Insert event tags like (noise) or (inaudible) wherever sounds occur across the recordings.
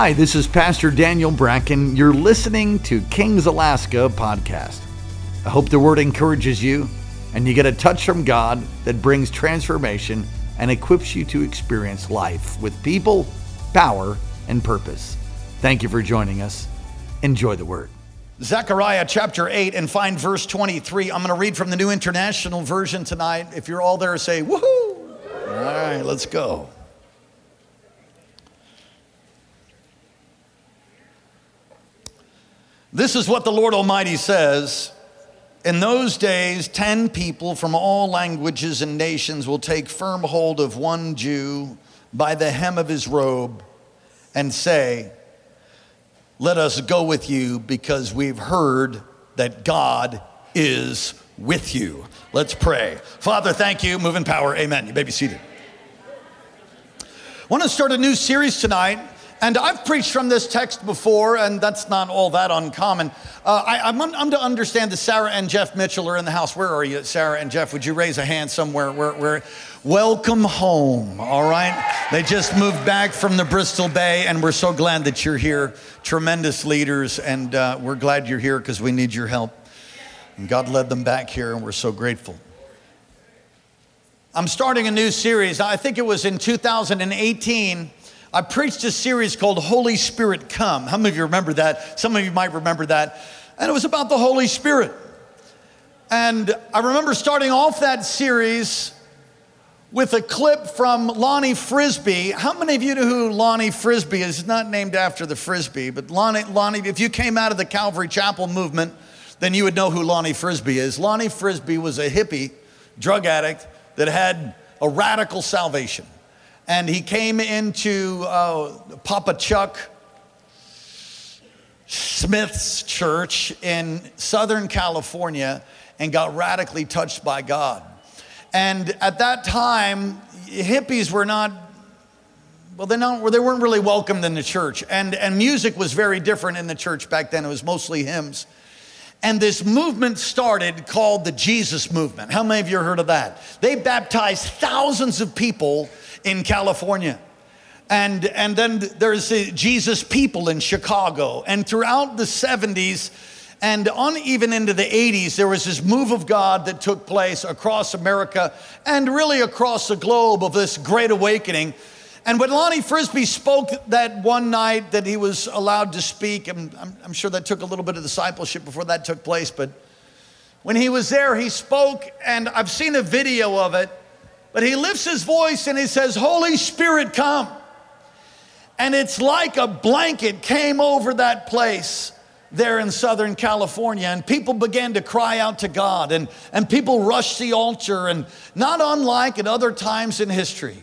Hi, this is Pastor Daniel Bracken. You're listening to Kings Alaska podcast. I hope the word encourages you and you get a touch from God that brings transformation and equips you to experience life with people, power, and purpose. Thank you for joining us. Enjoy the word. Zechariah chapter 8 and find verse 23. I'm going to read from the New International Version tonight. If you're all there, say, woohoo! All right, let's go. This is what the Lord Almighty says. In those days, 10 people from all languages and nations will take firm hold of one Jew by the hem of his robe and say, Let us go with you because we've heard that God is with you. Let's pray. Father, thank you. Move in power. Amen. You may be seated. I want to start a new series tonight and I've preached from this text before, and that's not all that uncommon. Uh, I, am I'm to understand that Sarah and Jeff Mitchell are in the house. Where are you, Sarah and Jeff? Would you raise a hand somewhere? Where, where? Welcome home, all right? They just moved back from the Bristol Bay, and we're so glad that you're here. Tremendous leaders, and uh, we're glad you're here because we need your help. And God led them back here, and we're so grateful. I'm starting a new series. I think it was in 2018 I preached a series called Holy Spirit Come. How many of you remember that? Some of you might remember that. And it was about the Holy Spirit. And I remember starting off that series with a clip from Lonnie Frisbee. How many of you know who Lonnie Frisbee is? It's not named after the Frisbee, but Lonnie, Lonnie, if you came out of the Calvary Chapel movement, then you would know who Lonnie Frisbee is. Lonnie Frisbee was a hippie, drug addict that had a radical salvation and he came into uh, Papa Chuck Smith's church in Southern California and got radically touched by God. And at that time, hippies were not, well, they, not, they weren't really welcomed in the church. And, and music was very different in the church back then, it was mostly hymns. And this movement started called the Jesus Movement. How many of you heard of that? They baptized thousands of people in California. And, and then there's the Jesus People in Chicago. And throughout the 70s and on even into the 80s, there was this move of God that took place across America and really across the globe of this great awakening. And when Lonnie Frisbee spoke that one night that he was allowed to speak, and I'm, I'm sure that took a little bit of discipleship before that took place, but when he was there, he spoke, and I've seen a video of it. But he lifts his voice and he says, Holy Spirit, come. And it's like a blanket came over that place there in Southern California, and people began to cry out to God, and, and people rushed the altar, and not unlike at other times in history.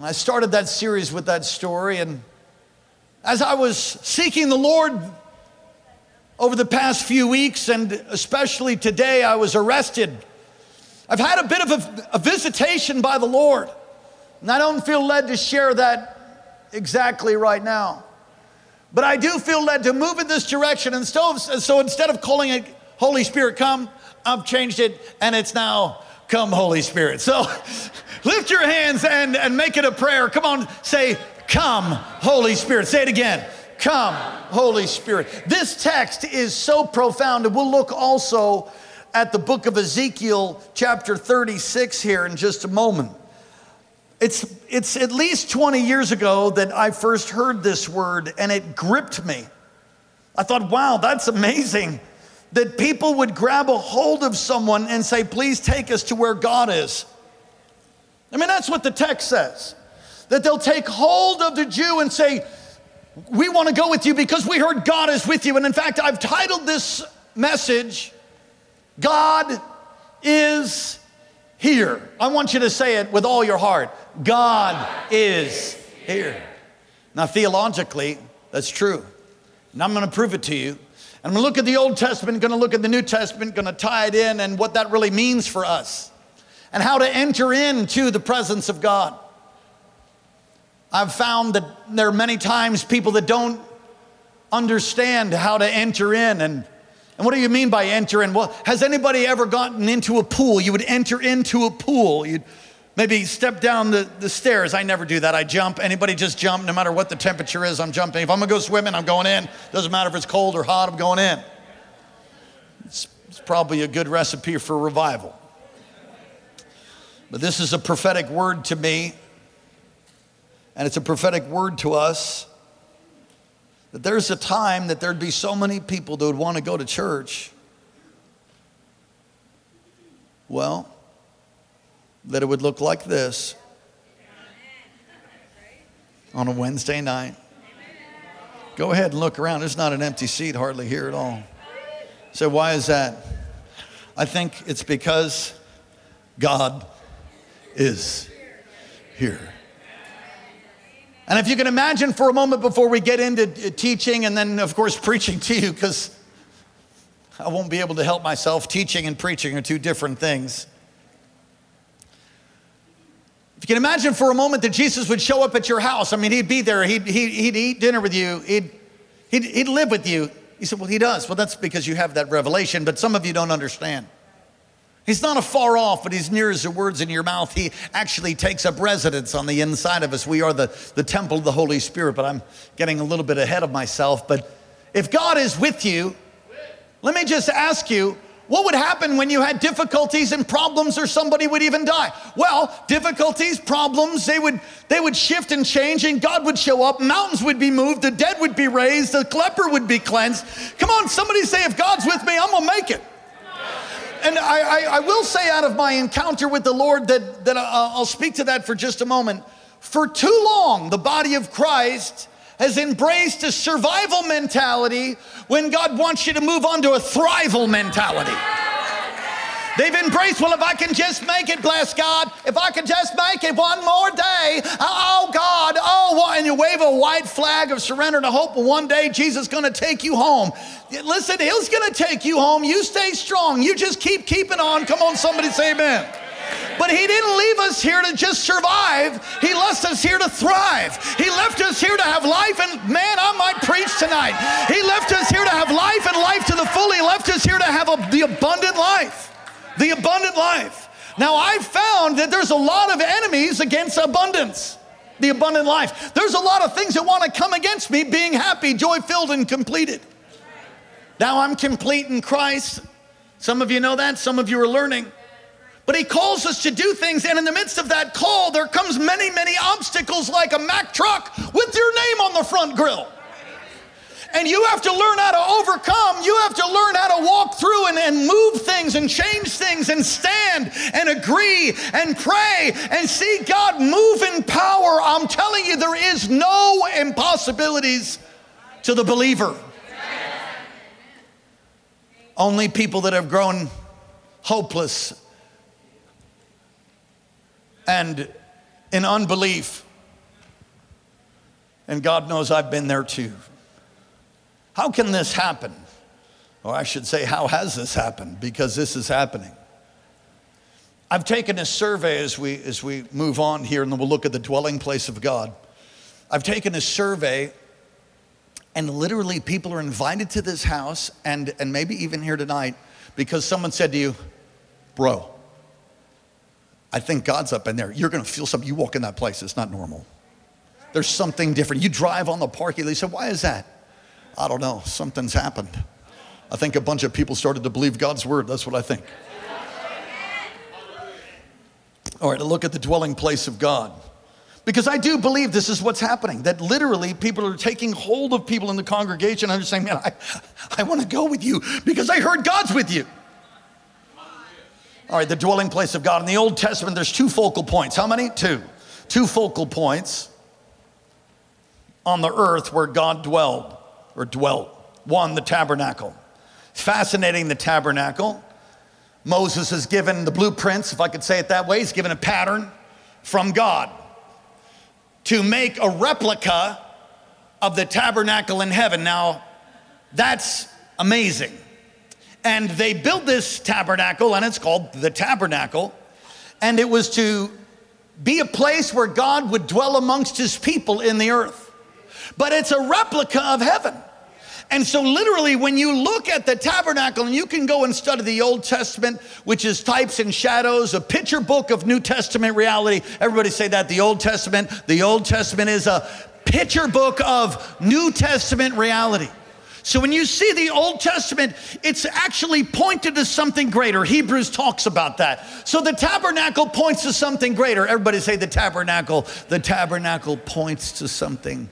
I started that series with that story, and as I was seeking the Lord over the past few weeks, and especially today, I was arrested I've had a bit of a, a visitation by the Lord, and I don't feel led to share that exactly right now. But I do feel led to move in this direction. And so, so instead of calling it Holy Spirit come, I've changed it and it's now come Holy Spirit. So (laughs) lift your hands and, and make it a prayer. Come on, say, Come, Holy Spirit. Say it again. Come, Holy Spirit. This text is so profound, and we'll look also at the book of Ezekiel, chapter 36, here in just a moment. It's, it's at least 20 years ago that I first heard this word and it gripped me. I thought, wow, that's amazing that people would grab a hold of someone and say, please take us to where God is. I mean, that's what the text says. That they'll take hold of the Jew and say, we want to go with you because we heard God is with you. And in fact, I've titled this message, God is here. I want you to say it with all your heart. God is here. Now, theologically, that's true. And I'm going to prove it to you. I'm going to look at the Old Testament, going to look at the New Testament, going to tie it in and what that really means for us and how to enter into the presence of God. I've found that there are many times people that don't understand how to enter in and and what do you mean by enter in? Well, has anybody ever gotten into a pool? You would enter into a pool. You'd Maybe step down the, the stairs. I never do that. I jump. Anybody just jump, no matter what the temperature is, I'm jumping. If I'm gonna go swimming, I'm going in. Doesn't matter if it's cold or hot, I'm going in. It's, it's probably a good recipe for revival. But this is a prophetic word to me, and it's a prophetic word to us that there's a time that there'd be so many people that would want to go to church. Well, that it would look like this on a Wednesday night. Go ahead and look around. There's not an empty seat hardly here at all. So, why is that? I think it's because God is here. And if you can imagine for a moment before we get into uh, teaching and then, of course, (laughs) preaching to you, because I won't be able to help myself, teaching and preaching are two different things. If you can imagine for a moment that Jesus would show up at your house, I mean, he'd be there, he'd, he'd, he'd eat dinner with you, he'd, he'd, he'd live with you. He said, Well, he does. Well, that's because you have that revelation, but some of you don't understand. He's not afar off, but he's near as the words in your mouth. He actually takes up residence on the inside of us. We are the, the temple of the Holy Spirit, but I'm getting a little bit ahead of myself. But if God is with you, let me just ask you, what would happen when you had difficulties and problems or somebody would even die? Well, difficulties, problems, they would they would shift and change and God would show up, mountains would be moved, the dead would be raised, the leper would be cleansed. Come on, somebody say if God's with me, I'm going to make it. And I, I, I, will say out of my encounter with the Lord that, that uh, I'll speak to that for just a moment. For too long, the body of Christ has embraced a survival mentality when God wants you to move on to a thrival mentality. They've embraced, well, if I can just make it, bless God, if I can just make it one more day, oh God, oh, and you wave a white flag of surrender to hope, one day Jesus is gonna take you home. Listen, He's gonna take you home. You stay strong. You just keep keeping on. Come on, somebody say amen. But he didn't leave us here to just survive. He left us here to thrive. He left us here to have life. And man, I might preach tonight. He left us here to have life and life to the full. He left us here to have a, the abundant life. The abundant life. Now, I've found that there's a lot of enemies against abundance, the abundant life. There's a lot of things that want to come against me being happy, joy filled, and completed. Now I'm complete in Christ. Some of you know that, some of you are learning. But he calls us to do things, and in the midst of that call, there comes many, many obstacles like a Mack truck with your name on the front grill. And you have to learn how to overcome. You have to learn how to walk through and, and move things and change things and stand and agree and pray and see God move in power. I'm telling you, there is no impossibilities to the believer. Only people that have grown hopeless and in unbelief. And God knows I've been there too. How can this happen? Or I should say, how has this happened? Because this is happening. I've taken a survey as we, as we move on here, and then we'll look at the dwelling place of God. I've taken a survey, and literally people are invited to this house, and, and maybe even here tonight, because someone said to you, Bro, I think God's up in there. You're going to feel something. You walk in that place, it's not normal. There's something different. You drive on the parking lot. You say, Why is that? I don't know. Something's happened. I think a bunch of people started to believe God's word. That's what I think. All right, to look at the dwelling place of God. Because I do believe this is what's happening, that literally people are taking hold of people in the congregation and they're saying, Man, I, I want to go with you because I heard God's with you. All right, the dwelling place of God. In the Old Testament, there's two focal points. How many? Two. Two focal points on the earth where God dwelled or dwelt. One, the tabernacle. Fascinating, the tabernacle. Moses has given the blueprints, if I could say it that way, he's given a pattern from God to make a replica of the tabernacle in heaven. Now, that's amazing. And they built this tabernacle, and it's called the tabernacle. And it was to be a place where God would dwell amongst his people in the earth. But it's a replica of heaven. And so, literally, when you look at the tabernacle, and you can go and study the Old Testament, which is types and shadows, a picture book of New Testament reality. Everybody say that the Old Testament, the Old Testament is a picture book of New Testament reality. So when you see the Old Testament, it's actually pointed to something greater. Hebrews talks about that. So the tabernacle points to something greater. Everybody say the tabernacle. The tabernacle points to something.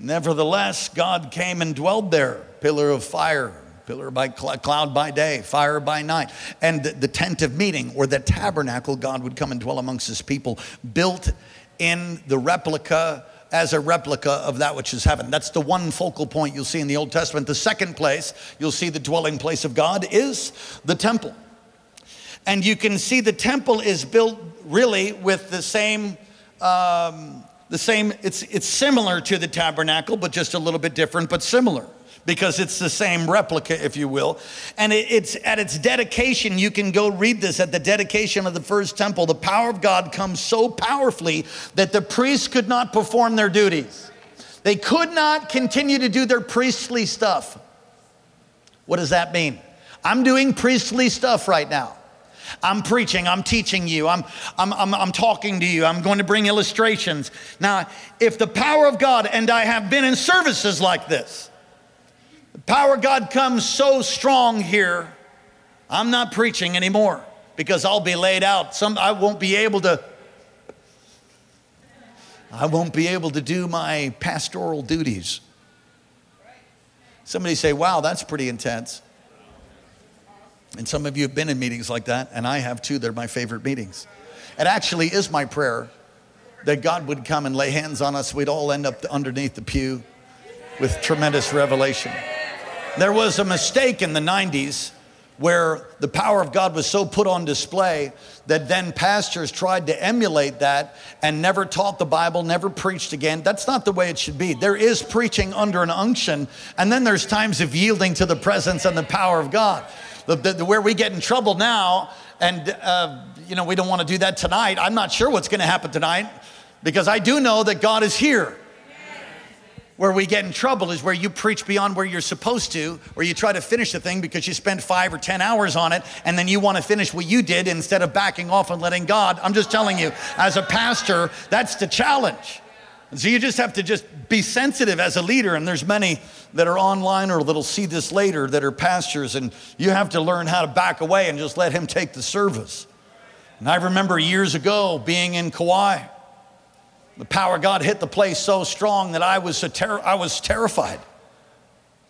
Nevertheless, God came and dwelled there, pillar of fire, pillar by cl- cloud by day, fire by night. And the, the tent of meeting or the tabernacle, God would come and dwell amongst his people, built in the replica as a replica of that which is heaven. That's the one focal point you'll see in the Old Testament. The second place you'll see the dwelling place of God is the temple. And you can see the temple is built really with the same. Um, the same it's it's similar to the tabernacle but just a little bit different but similar because it's the same replica, if you will. And it, it's at its dedication, you can go read this at the dedication of the first temple. The power of God comes so powerfully that the priests could not perform their duties. They could not continue to do their priestly stuff. What does that mean? I'm doing priestly stuff right now. I'm preaching, I'm teaching you, I'm, I'm, I'm, I'm, talking to you, I'm going to bring illustrations. Now, if the power of God, and I have been in services like this, the power of God comes so strong here, I'm not preaching anymore because I'll be laid out. Some, I won't be able to. I won't be able to do my pastoral duties. Somebody say, wow, that's pretty intense. And some of you have been in meetings like that, and I have too. They're my favorite meetings. It actually is my prayer that God would come and lay hands on us. We'd all end up underneath the pew with tremendous revelation. There was a mistake in the 90s where the power of God was so put on display that then pastors tried to emulate that and never taught the Bible, never preached again. That's not the way it should be. There is preaching under an unction, and then there's times of yielding to the presence and the power of God. The, the, the, where we get in trouble now, and uh, you know we don't want to do that tonight. I'm not sure what's going to happen tonight because I do know that God is here. Where we get in trouble is where you preach beyond where you're supposed to, where you try to finish the thing because you spent five or 10 hours on it, and then you want to finish what you did instead of backing off and letting God. I'm just telling you, as a pastor, that's the challenge. And so you just have to just be sensitive as a leader, and there's many that are online or that'll see this later that are pastors, and you have to learn how to back away and just let Him take the service. And I remember years ago being in Kauai the power of God hit the place so strong that I was, ter- I was terrified.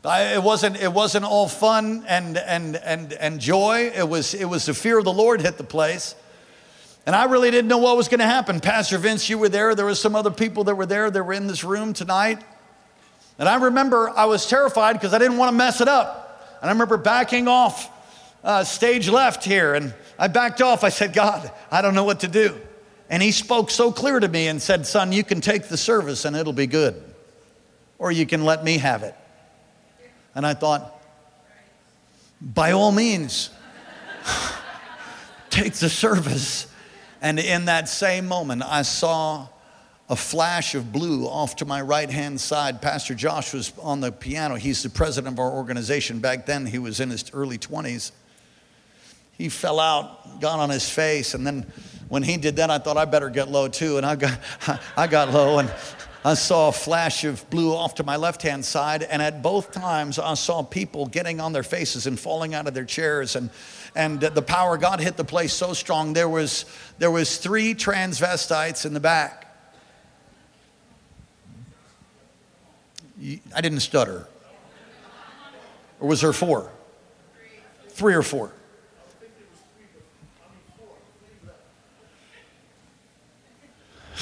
I, it, wasn't, it wasn't all fun and, and, and, and joy. It was, it was the fear of the Lord hit the place. And I really didn't know what was going to happen. Pastor Vince, you were there. There were some other people that were there that were in this room tonight. And I remember I was terrified because I didn't want to mess it up. And I remember backing off uh, stage left here. And I backed off. I said, God, I don't know what to do. And he spoke so clear to me and said, Son, you can take the service and it'll be good, or you can let me have it. And I thought, by all means, (laughs) take the service. And in that same moment, I saw a flash of blue off to my right hand side. Pastor Josh was on the piano. He's the president of our organization. Back then, he was in his early 20s. He fell out, got on his face, and then when he did that, I thought I better get low too. And I got, (laughs) I got low and I saw a flash of blue off to my left hand side. And at both times, I saw people getting on their faces and falling out of their chairs. And, and the power God hit the place so strong. There was, there was three transvestites in the back. I didn't stutter. Or was there four? Three or four?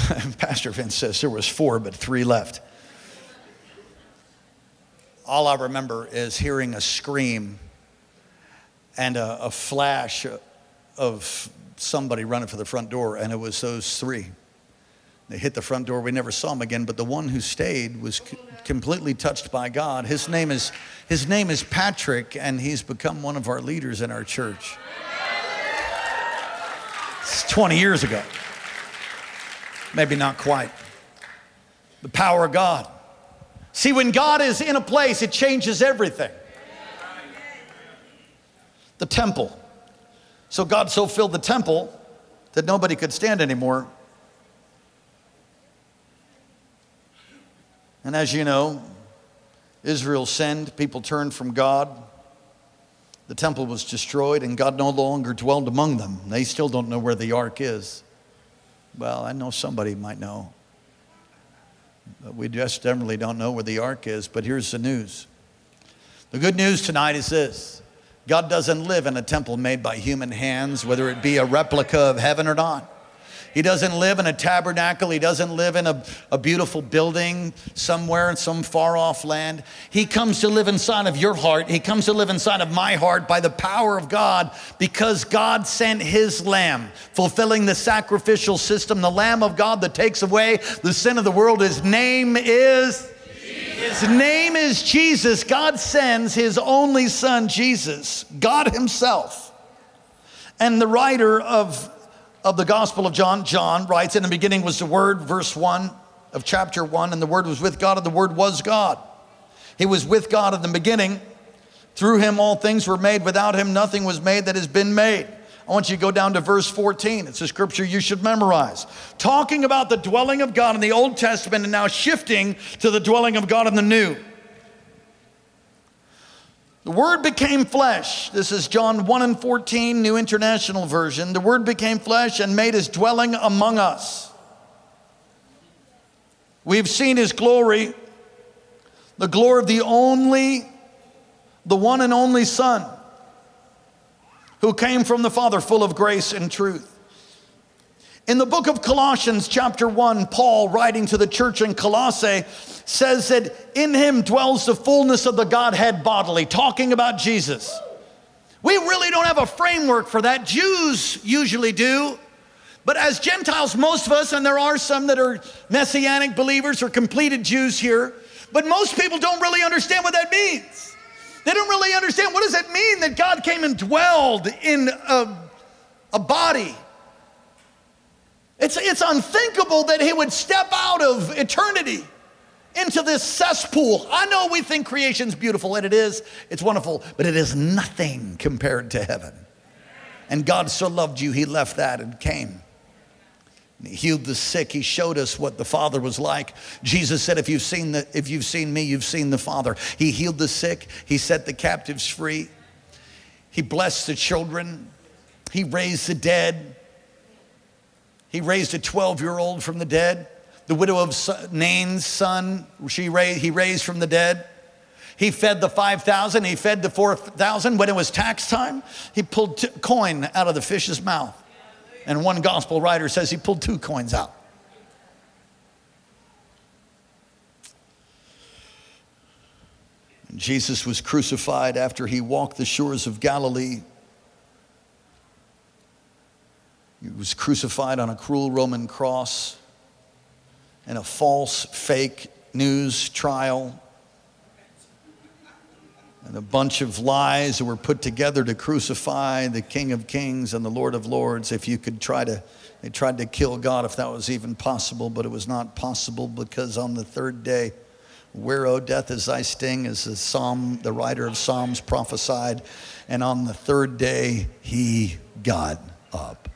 (laughs) Pastor Vince says there was four, but three left. All I remember is hearing a scream and a, a flash of somebody running for the front door, and it was those three. They hit the front door. We never saw him again, but the one who stayed was c- completely touched by God. His name is his name is Patrick, and he's become one of our leaders in our church. It's 20 years ago. Maybe not quite. The power of God. See, when God is in a place, it changes everything. The temple. So God so filled the temple that nobody could stand anymore. And as you know, Israel sinned, people turned from God. The temple was destroyed, and God no longer dwelled among them. They still don't know where the ark is. Well, I know somebody might know. But we just generally don't know where the ark is. But here's the news the good news tonight is this God doesn't live in a temple made by human hands, whether it be a replica of heaven or not. He doesn't live in a tabernacle. He doesn't live in a, a beautiful building somewhere in some far off land. He comes to live inside of your heart. He comes to live inside of my heart by the power of God because God sent his lamb, fulfilling the sacrificial system, the lamb of God that takes away the sin of the world. His name is. His name is Jesus. God sends his only son, Jesus, God himself. And the writer of of the Gospel of John, John writes, In the beginning was the Word, verse 1 of chapter 1, and the Word was with God, and the Word was God. He was with God in the beginning. Through him, all things were made. Without him, nothing was made that has been made. I want you to go down to verse 14. It's a scripture you should memorize. Talking about the dwelling of God in the Old Testament and now shifting to the dwelling of God in the New. The Word became flesh. This is John 1 and 14, New International Version. The Word became flesh and made his dwelling among us. We've seen his glory, the glory of the only, the one and only Son, who came from the Father, full of grace and truth. In the book of Colossians, chapter 1, Paul, writing to the church in Colossae, says that in him dwells the fullness of the Godhead bodily, talking about Jesus. We really don't have a framework for that. Jews usually do. But as Gentiles, most of us, and there are some that are messianic believers or completed Jews here, but most people don't really understand what that means. They don't really understand what does it mean that God came and dwelled in a, a body it's, it's unthinkable that he would step out of eternity into this cesspool. I know we think creation's beautiful, and it is. It's wonderful, but it is nothing compared to heaven. And God so loved you, he left that and came. And he healed the sick. He showed us what the Father was like. Jesus said, if you've seen, the, if you've seen me, you've seen the Father. He healed the sick. He set the captives free. He blessed the children. He raised the dead. He raised a 12 year old from the dead. The widow of Nain's son, she raised, he raised from the dead. He fed the 5,000, he fed the 4,000. When it was tax time, he pulled t- coin out of the fish's mouth. And one gospel writer says he pulled two coins out. Jesus was crucified after he walked the shores of Galilee He was crucified on a cruel Roman cross in a false, fake news trial. And a bunch of lies that were put together to crucify the King of Kings and the Lord of Lords. If you could try to, they tried to kill God if that was even possible, but it was not possible because on the third day, where, O death, is thy sting, as the psalm, the writer of Psalms prophesied. And on the third day, he got up.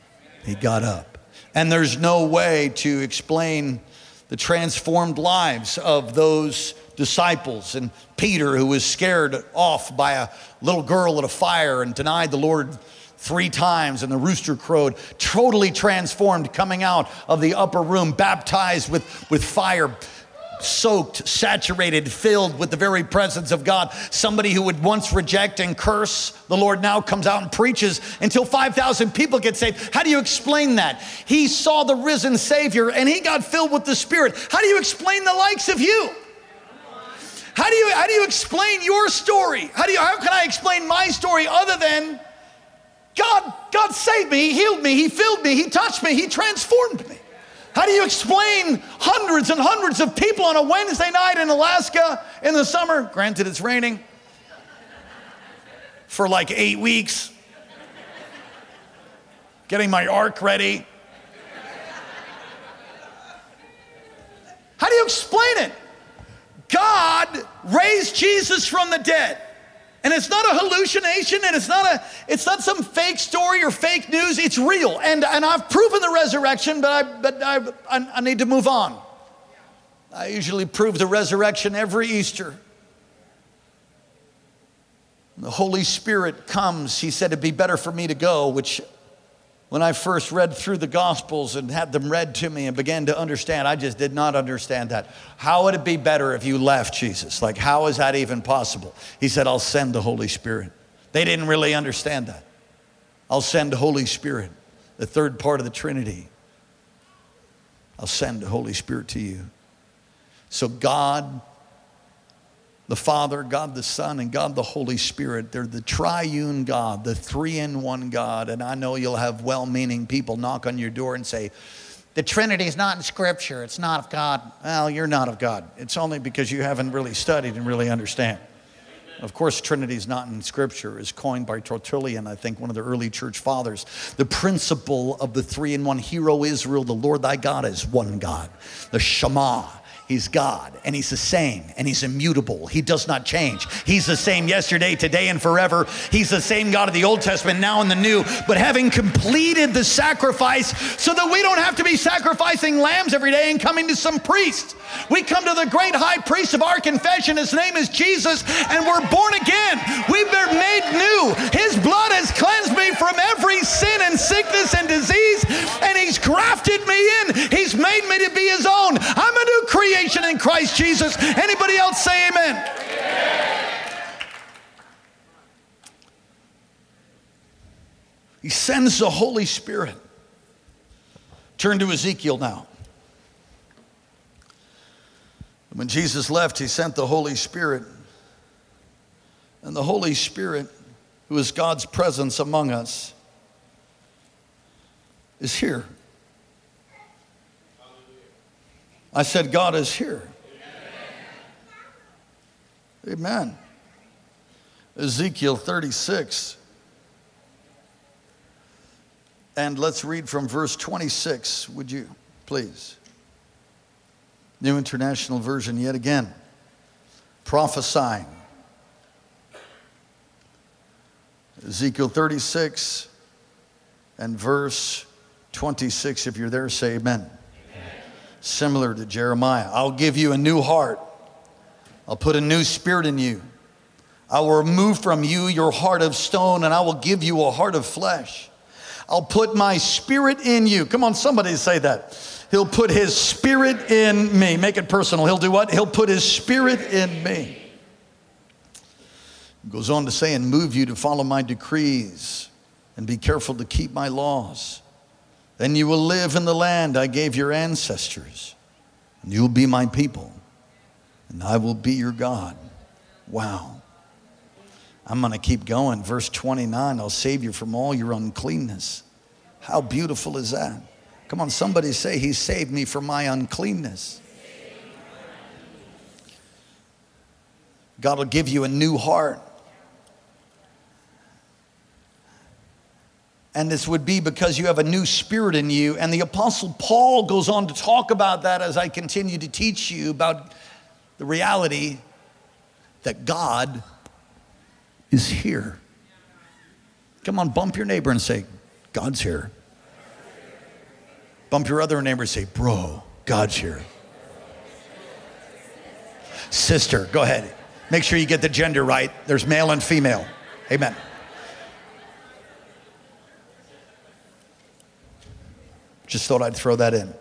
He got up. And there's no way to explain the transformed lives of those disciples and Peter, who was scared off by a little girl at a fire and denied the Lord three times, and the rooster crowed, totally transformed, coming out of the upper room, baptized with, with fire soaked, saturated, filled with the very presence of God. Somebody who would once reject and curse the Lord now comes out and preaches until 5,000 people get saved. How do you explain that? He saw the risen Savior and he got filled with the Spirit. How do you explain the likes of you? How do you, how do you explain your story? How, do you, how can I explain my story other than God, God saved me, He healed me, He filled me, He touched me, He transformed me? How do you explain hundreds and hundreds of people on a Wednesday night in Alaska in the summer? Granted, it's raining for like eight weeks, getting my ark ready. How do you explain it? God raised Jesus from the dead. And it's not a hallucination and it's not a it's not some fake story or fake news. It's real. And and I've proven the resurrection, but I but I I, I need to move on. I usually prove the resurrection every Easter. The Holy Spirit comes. He said it'd be better for me to go, which when I first read through the Gospels and had them read to me and began to understand, I just did not understand that. How would it be better if you left Jesus? Like, how is that even possible? He said, I'll send the Holy Spirit. They didn't really understand that. I'll send the Holy Spirit, the third part of the Trinity. I'll send the Holy Spirit to you. So, God the Father, God the Son, and God the Holy Spirit. They're the triune God, the three in one God. And I know you'll have well meaning people knock on your door and say, the Trinity is not in Scripture. It's not of God. Well, you're not of God. It's only because you haven't really studied and really understand. Of course, Trinity is not in Scripture. It's coined by Tertullian, I think, one of the early church fathers. The principle of the three in one hero Israel, the Lord thy God is one God. The Shema He's God and He's the same and He's immutable. He does not change. He's the same yesterday, today, and forever. He's the same God of the Old Testament, now in the New. But having completed the sacrifice so that we don't have to be sacrificing lambs every day and coming to some priest. We come to the great high priest of our confession. His name is Jesus, and we're born again. We've been made new. His blood has cleansed me from every sin and sickness and disease, and He's grafted me in. He's made me to be His own. I'm a new creation creation in Christ Jesus. Anybody else say amen? amen? He sends the Holy Spirit. Turn to Ezekiel now. When Jesus left, he sent the Holy Spirit. And the Holy Spirit, who is God's presence among us, is here. I said, God is here. Amen. Ezekiel 36. And let's read from verse 26, would you, please? New International Version, yet again. Prophesying. Ezekiel 36 and verse 26. If you're there, say amen similar to Jeremiah. I'll give you a new heart. I'll put a new spirit in you. I will remove from you your heart of stone and I will give you a heart of flesh. I'll put my spirit in you. Come on, somebody say that. He'll put his spirit in me. Make it personal. He'll do what? He'll put his spirit in me. Goes on to say, and move you to follow my decrees and be careful to keep my laws. Then you will live in the land I gave your ancestors, and you'll be my people, and I will be your God. Wow. I'm going to keep going. Verse 29 I'll save you from all your uncleanness. How beautiful is that? Come on, somebody say, He saved me from my uncleanness. God will give you a new heart. And this would be because you have a new spirit in you. And the Apostle Paul goes on to talk about that as I continue to teach you about the reality that God is here. Come on, bump your neighbor and say, God's here. Bump your other neighbor and say, Bro, God's here. Sister, go ahead. Make sure you get the gender right. There's male and female. Amen. Just thought I'd throw that in.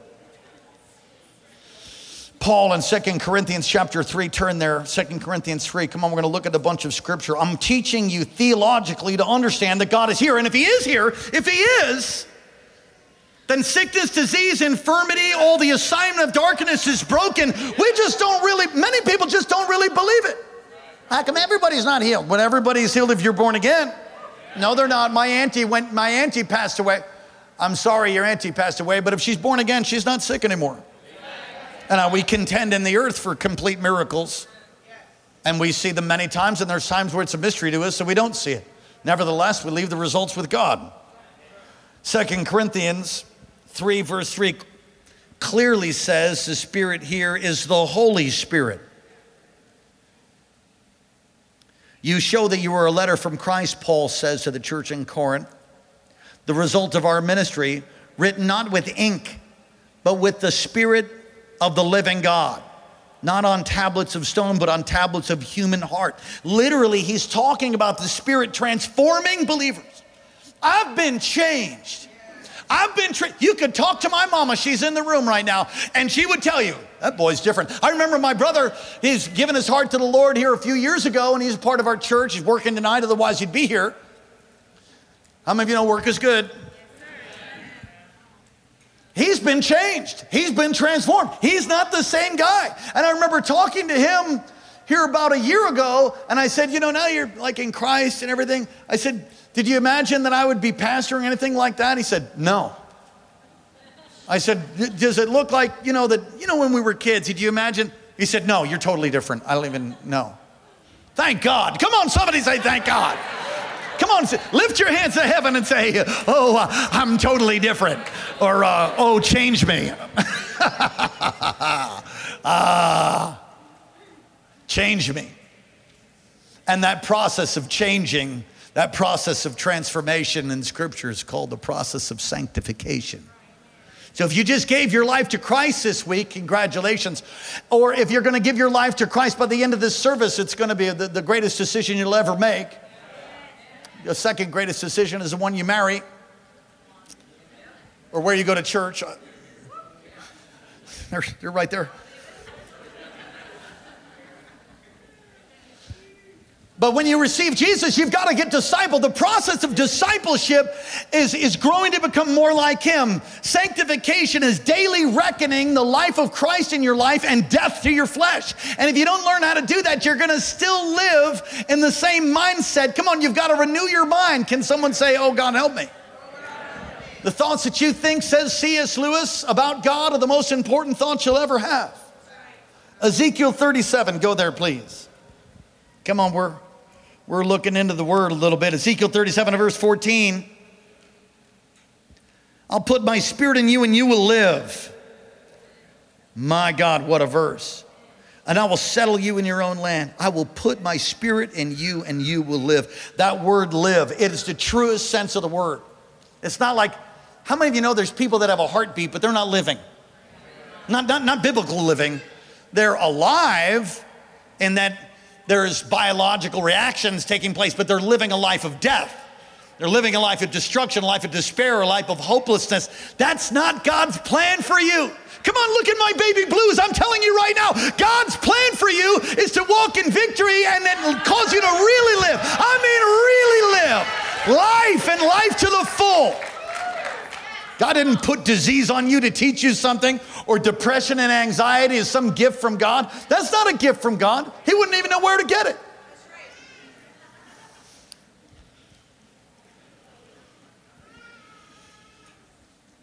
Paul in Second Corinthians chapter 3, turn there, Second Corinthians 3. Come on, we're going to look at a bunch of scripture. I'm teaching you theologically to understand that God is here. And if He is here, if He is, then sickness, disease, infirmity, all the assignment of darkness is broken. We just don't really, many people just don't really believe it. How come everybody's not healed? When everybody's healed if you're born again. No, they're not. My auntie went, my auntie passed away. I'm sorry your auntie passed away, but if she's born again, she's not sick anymore. And uh, we contend in the earth for complete miracles. And we see them many times, and there's times where it's a mystery to us, so we don't see it. Nevertheless, we leave the results with God. Second Corinthians 3, verse 3 clearly says the Spirit here is the Holy Spirit. You show that you are a letter from Christ, Paul says to the church in Corinth, the result of our ministry, written not with ink, but with the Spirit of the living God. Not on tablets of stone, but on tablets of human heart. Literally, he's talking about the Spirit transforming believers. I've been changed. I've been, tra- you could talk to my mama, she's in the room right now, and she would tell you, that boy's different. I remember my brother, he's given his heart to the Lord here a few years ago, and he's part of our church. He's working tonight, otherwise, he'd be here. How many of you know work is good? He's been changed. He's been transformed. He's not the same guy. And I remember talking to him here about a year ago, and I said, You know, now you're like in Christ and everything. I said, Did you imagine that I would be pastoring anything like that? He said, No. I said, Does it look like, you know, that, you know, when we were kids, did you imagine? He said, No, you're totally different. I don't even know. Thank God. Come on, somebody say, Thank God. Come on, lift your hands to heaven and say, Oh, uh, I'm totally different. Or, uh, Oh, change me. (laughs) ah, change me. And that process of changing, that process of transformation in Scripture is called the process of sanctification. So if you just gave your life to Christ this week, congratulations. Or if you're going to give your life to Christ by the end of this service, it's going to be the, the greatest decision you'll ever make. The second greatest decision is the one you marry or where you go to church. (laughs) They're right there. But when you receive Jesus, you've got to get discipled. The process of discipleship is, is growing to become more like Him. Sanctification is daily reckoning the life of Christ in your life and death to your flesh. And if you don't learn how to do that, you're going to still live in the same mindset. Come on, you've got to renew your mind. Can someone say, Oh, God, help me? The thoughts that you think, says C.S. Lewis, about God are the most important thoughts you'll ever have. Ezekiel 37, go there, please. Come on, we're we're looking into the word a little bit. Ezekiel 37, verse 14. I'll put my spirit in you and you will live. My God, what a verse. And I will settle you in your own land. I will put my spirit in you and you will live. That word live, it is the truest sense of the word. It's not like, how many of you know there's people that have a heartbeat, but they're not living? Not, not, not biblical living. They're alive in that there's biological reactions taking place, but they're living a life of death. They're living a life of destruction, a life of despair, a life of hopelessness. That's not God's plan for you. Come on, look at my baby blues. I'm telling you right now, God's plan for you is to walk in victory and then cause you to really live. I mean, really live life and life to the full. God didn't put disease on you to teach you something, or depression and anxiety is some gift from God. That's not a gift from God. He wouldn't even know where to get it.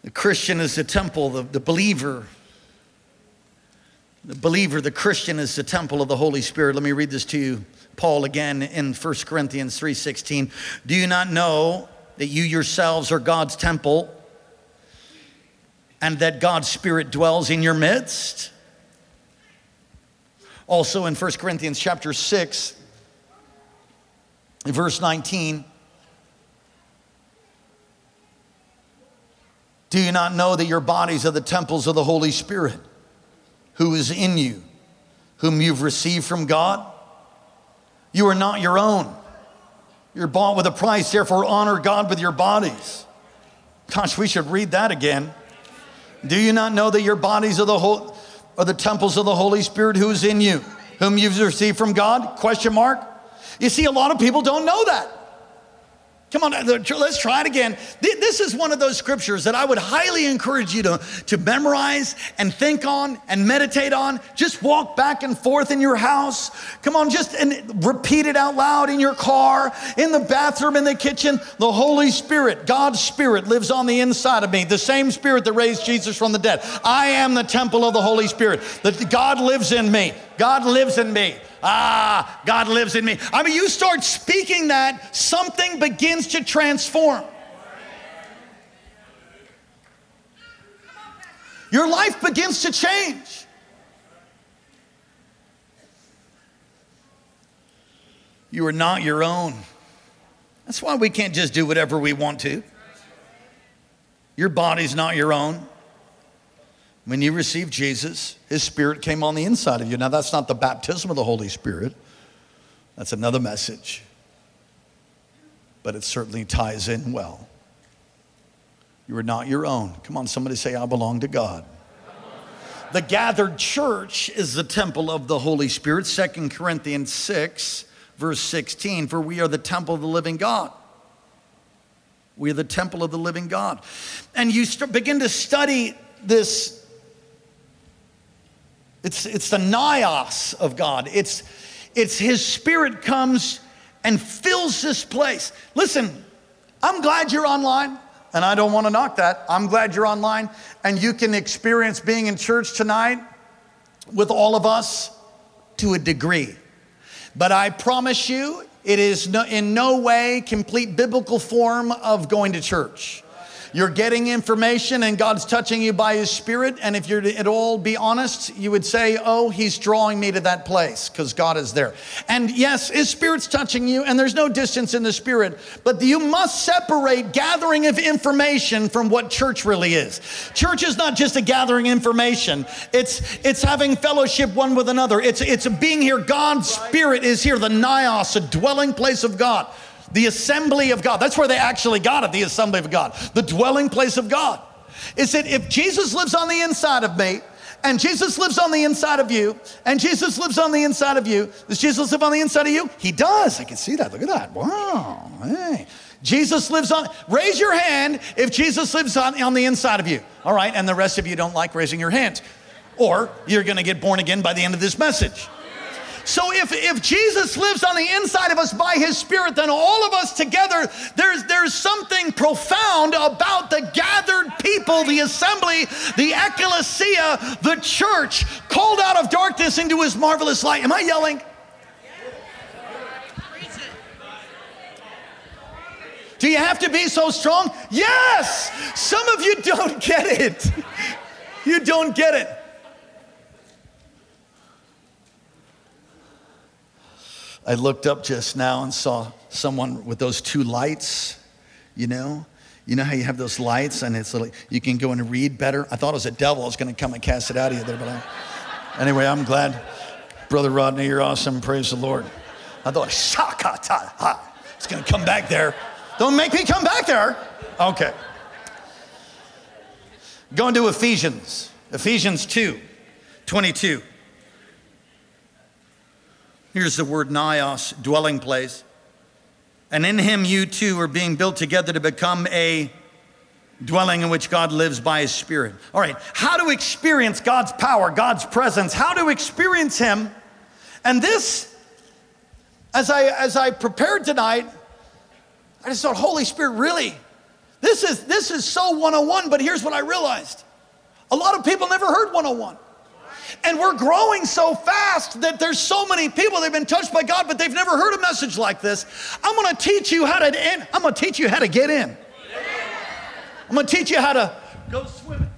The Christian is the temple, the, the believer. The believer, the Christian is the temple of the Holy Spirit. Let me read this to you. Paul again in 1 Corinthians 3:16. Do you not know that you yourselves are God's temple? And that God's Spirit dwells in your midst. Also in 1 Corinthians chapter 6, verse 19. Do you not know that your bodies are the temples of the Holy Spirit who is in you, whom you've received from God? You are not your own. You're bought with a price, therefore, honor God with your bodies. Gosh, we should read that again. Do you not know that your bodies are the whole are the temples of the Holy Spirit who is in you, whom you've received from God? Question mark. You see, a lot of people don't know that. Come on, let's try it again. This is one of those scriptures that I would highly encourage you to, to memorize and think on and meditate on. Just walk back and forth in your house. Come on, just and repeat it out loud in your car, in the bathroom, in the kitchen. The Holy Spirit, God's Spirit, lives on the inside of me. The same Spirit that raised Jesus from the dead. I am the temple of the Holy Spirit. That God lives in me. God lives in me. Ah, God lives in me. I mean, you start speaking that, something begins to transform. Your life begins to change. You are not your own. That's why we can't just do whatever we want to. Your body's not your own. When you received Jesus, His Spirit came on the inside of you. Now, that's not the baptism of the Holy Spirit, that's another message. But it certainly ties in well. You are not your own. Come on, somebody say, I belong to God. The gathered church is the temple of the Holy Spirit. 2 Corinthians 6, verse 16, for we are the temple of the living God. We are the temple of the living God. And you begin to study this. It's, it's the naos of God. It's, it's His Spirit comes and fills this place. Listen, I'm glad you're online, and I don't want to knock that. I'm glad you're online, and you can experience being in church tonight with all of us to a degree. But I promise you, it is no, in no way complete biblical form of going to church. You're getting information and God's touching you by His Spirit. And if you're at all be honest, you would say, Oh, He's drawing me to that place because God is there. And yes, His Spirit's touching you, and there's no distance in the Spirit. But you must separate gathering of information from what church really is. Church is not just a gathering information, it's, it's having fellowship one with another. It's, it's being here. God's Spirit is here, the Naos, a dwelling place of God the assembly of God. That's where they actually got it, the assembly of God, the dwelling place of God. Is that if Jesus lives on the inside of me, and Jesus lives on the inside of you, and Jesus lives on the inside of you, does Jesus live on the inside of you? He does. I can see that. Look at that. Wow. Hey. Jesus lives on, raise your hand if Jesus lives on, on the inside of you. All right, and the rest of you don't like raising your hands. Or you're gonna get born again by the end of this message. So if, if Jesus lives on the inside of us by his spirit, then all of us together, there's, there's something profound about the gathered people, the assembly, the ecclesia, the church, called out of darkness into his marvelous light. Am I yelling? Do you have to be so strong? Yes! Some of you don't get it. (laughs) You don't get it. I looked up just now and saw someone with those two lights, you know? You know how you have those lights and it's like you can go and read better? I thought it was a devil. I was going to come and cast it out of you there, but I, anyway, I'm glad. Brother Rodney, you're awesome. Praise the Lord. I thought, shakata, ha. It's going to come back there. Don't make me come back there. Okay. Going to Ephesians, Ephesians 2 22. Here's the word naos, dwelling place. And in him you two are being built together to become a dwelling in which God lives by his spirit. All right, how to experience God's power, God's presence, how to experience him. And this, as I as I prepared tonight, I just thought, Holy Spirit, really? This is this is so 101, but here's what I realized. A lot of people never heard 101. And we're growing so fast that there's so many people they've been touched by God, but they've never heard a message like this. I'm gonna teach you how to in. I'm gonna teach you how to get in. I'm gonna teach you how to go swimming.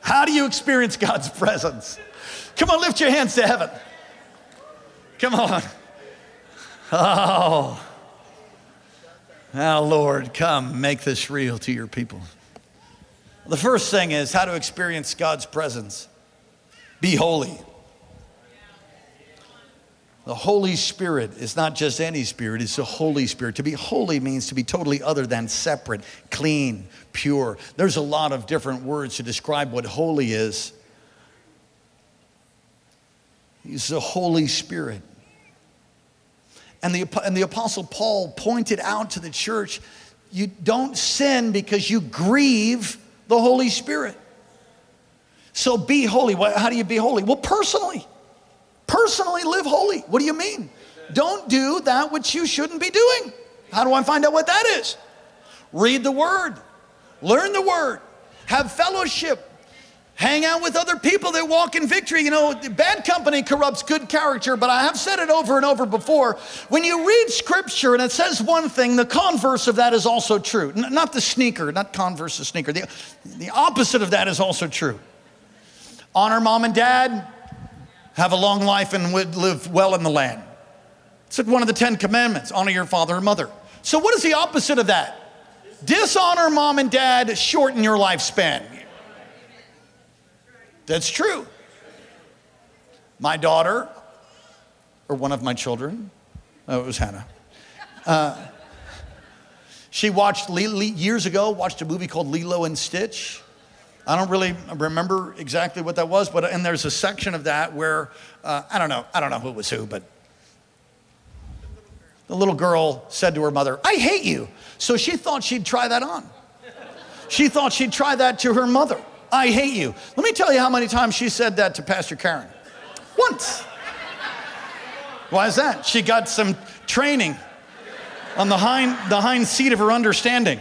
How do you experience God's presence? Come on, lift your hands to heaven. Come on. Oh. Now, Lord, come make this real to your people. The first thing is how to experience God's presence. Be holy. The Holy Spirit is not just any spirit, it's the Holy Spirit. To be holy means to be totally other than separate, clean, pure. There's a lot of different words to describe what holy is. He's the Holy Spirit. And the, and the Apostle Paul pointed out to the church you don't sin because you grieve the Holy Spirit. So be holy. How do you be holy? Well, personally. Personally live holy. What do you mean? Don't do that which you shouldn't be doing. How do I find out what that is? Read the Word, learn the Word, have fellowship, Hang out with other people that walk in victory. You know, bad company corrupts good character, but I have said it over and over before. When you read scripture and it says one thing, the converse of that is also true. N- not the sneaker, not converse the sneaker. The, the opposite of that is also true. honor mom and dad, have a long life, and would live well in the land. It's one of the Ten Commandments honor your father and mother. So, what is the opposite of that? Dishonor mom and dad, shorten your lifespan. That's true. My daughter, or one of my children, oh, it was Hannah. Uh, she watched years ago, watched a movie called Lilo and Stitch. I don't really remember exactly what that was, but and there's a section of that where uh, I don't know, I don't know who was who, but the little girl said to her mother, "I hate you." So she thought she'd try that on. She thought she'd try that to her mother. I hate you. Let me tell you how many times she said that to Pastor Karen. Once. Why is that? She got some training on the hind, the hind seat of her understanding.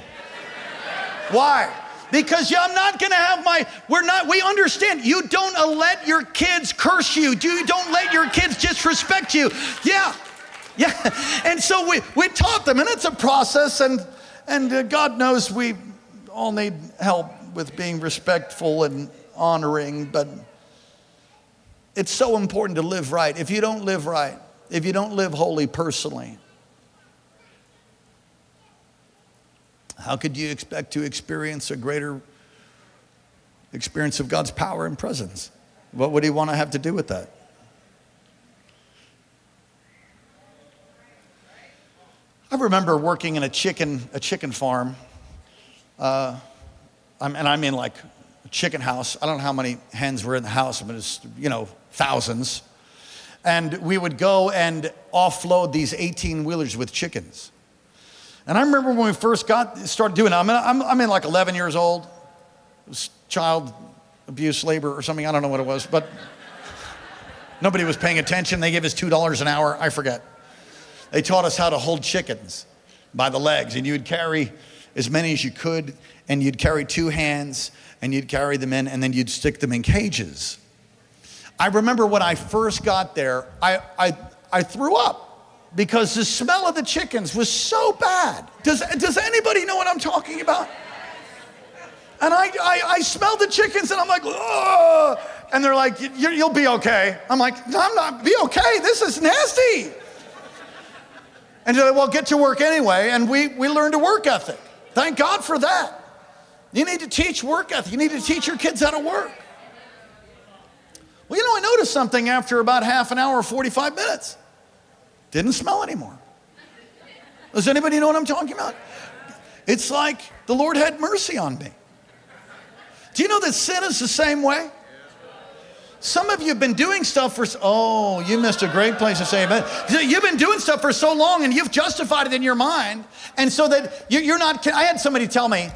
Why? Because I'm not gonna have my, we're not, we understand. You don't let your kids curse you. You don't let your kids disrespect you. Yeah, yeah. (laughs) And so we, we taught them, and it's a process, and, and uh, God knows we all need help with being respectful and honoring, but it's so important to live right. If you don't live right, if you don't live holy personally, How could you expect to experience a greater experience of God's power and presence? What would He want to have to do with that? I remember working in a chicken, a chicken farm, uh, and I mean like a chicken house. I don't know how many hens were in the house, but it's, you know, thousands. And we would go and offload these 18 wheelers with chickens. And I remember when we first got started doing it, I'm, I'm, I'm in like 11 years old. It was child abuse, labor, or something. I don't know what it was, but (laughs) nobody was paying attention. They gave us $2 an hour. I forget. They taught us how to hold chickens by the legs, and you would carry as many as you could, and you'd carry two hands, and you'd carry them in, and then you'd stick them in cages. I remember when I first got there, I, I, I threw up because the smell of the chickens was so bad. Does, does anybody know what I'm talking about? And I, I, I smelled the chickens and I'm like, oh, and they're like, you'll be okay. I'm like, I'm not, be okay. This is nasty. And they're like, well, get to work anyway. And we, we learned a work ethic. Thank God for that. You need to teach work ethic. You need to teach your kids how to work. Well, you know, I noticed something after about half an hour or 45 minutes. Didn't smell anymore. Does anybody know what I'm talking about? It's like the Lord had mercy on me. Do you know that sin is the same way? Some of you have been doing stuff for, oh, you missed a great place to say amen. You've been doing stuff for so long and you've justified it in your mind. And so that you're not, I had somebody tell me,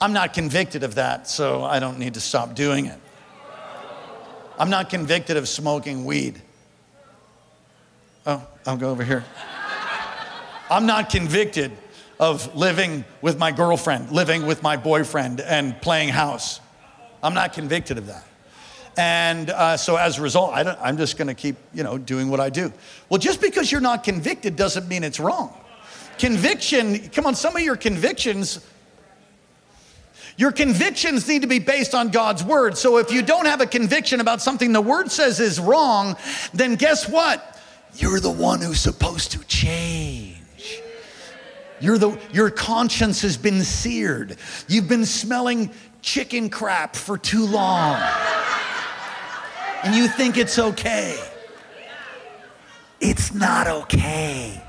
I'm not convicted of that, so I don't need to stop doing it. I'm not convicted of smoking weed. Oh, I'll go over here. I'm not convicted of living with my girlfriend, living with my boyfriend, and playing house. I'm not convicted of that. And uh, so as a result, I am just going to keep, you know, doing what I do. Well, just because you're not convicted doesn't mean it's wrong. Conviction, come on, some of your convictions, your convictions need to be based on God's word. So if you don't have a conviction about something the word says is wrong, then guess what? You're the one who's supposed to change. The, your conscience has been seared. You've been smelling chicken crap for too long. And you think it's okay. It's not okay.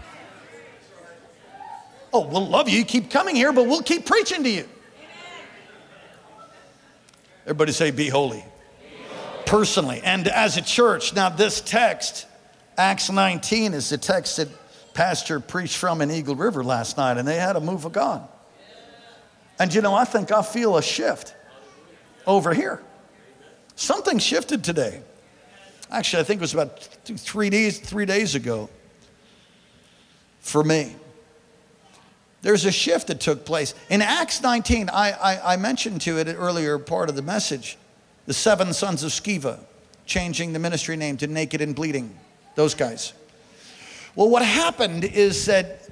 Oh, we'll love you. You Keep coming here, but we'll keep preaching to you. Everybody say, be holy. Personally and as a church. Now, this text Acts 19 is the text that Pastor preached from in Eagle River last night, and they had a move of God. And you know, I think I feel a shift over here. Something shifted today. Actually, I think it was about three days, three days ago for me. There's a shift that took place. In Acts 19, I, I, I mentioned to it earlier part of the message the seven sons of Sceva changing the ministry name to Naked and Bleeding. Those guys. Well, what happened is that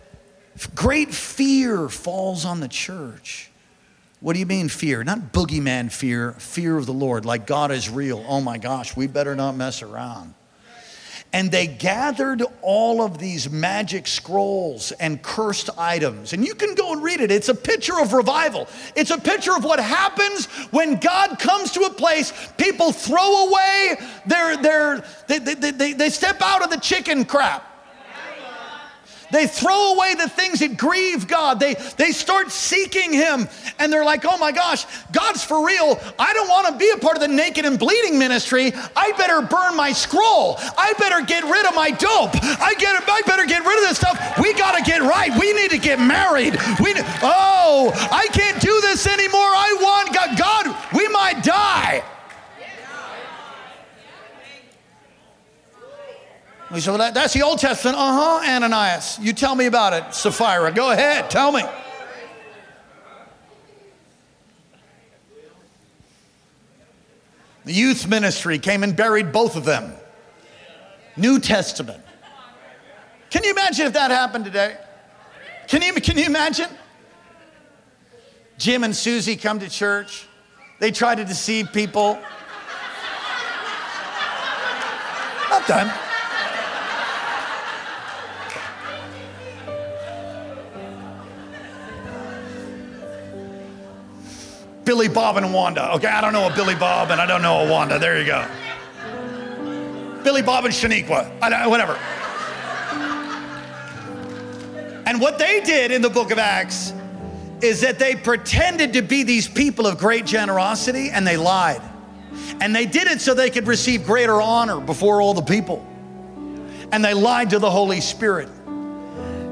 great fear falls on the church. What do you mean fear? Not boogeyman fear, fear of the Lord, like God is real. Oh my gosh, we better not mess around. And they gathered all of these magic scrolls and cursed items. And you can go and read it. It's a picture of revival. It's a picture of what happens when God comes to a place, people throw away their, their they, they, they, they step out of the chicken crap. They throw away the things that grieve God. They, they start seeking Him and they're like, oh my gosh, God's for real. I don't want to be a part of the naked and bleeding ministry. I better burn my scroll. I better get rid of my dope. I, get, I better get rid of this stuff. We got to get right. We need to get married. We, oh, I can't do this anymore. I want God. God, we might die. We said, well, that, that's the Old Testament. Uh huh, Ananias. You tell me about it, Sapphira. Go ahead, tell me. The youth ministry came and buried both of them. New Testament. Can you imagine if that happened today? Can you, can you imagine? Jim and Susie come to church. They try to deceive people. Not done. Billy Bob and Wanda. Okay, I don't know a Billy Bob and I don't know a Wanda. There you go. Billy Bob and Shaniqua. Whatever. And what they did in the book of Acts is that they pretended to be these people of great generosity and they lied. And they did it so they could receive greater honor before all the people. And they lied to the Holy Spirit.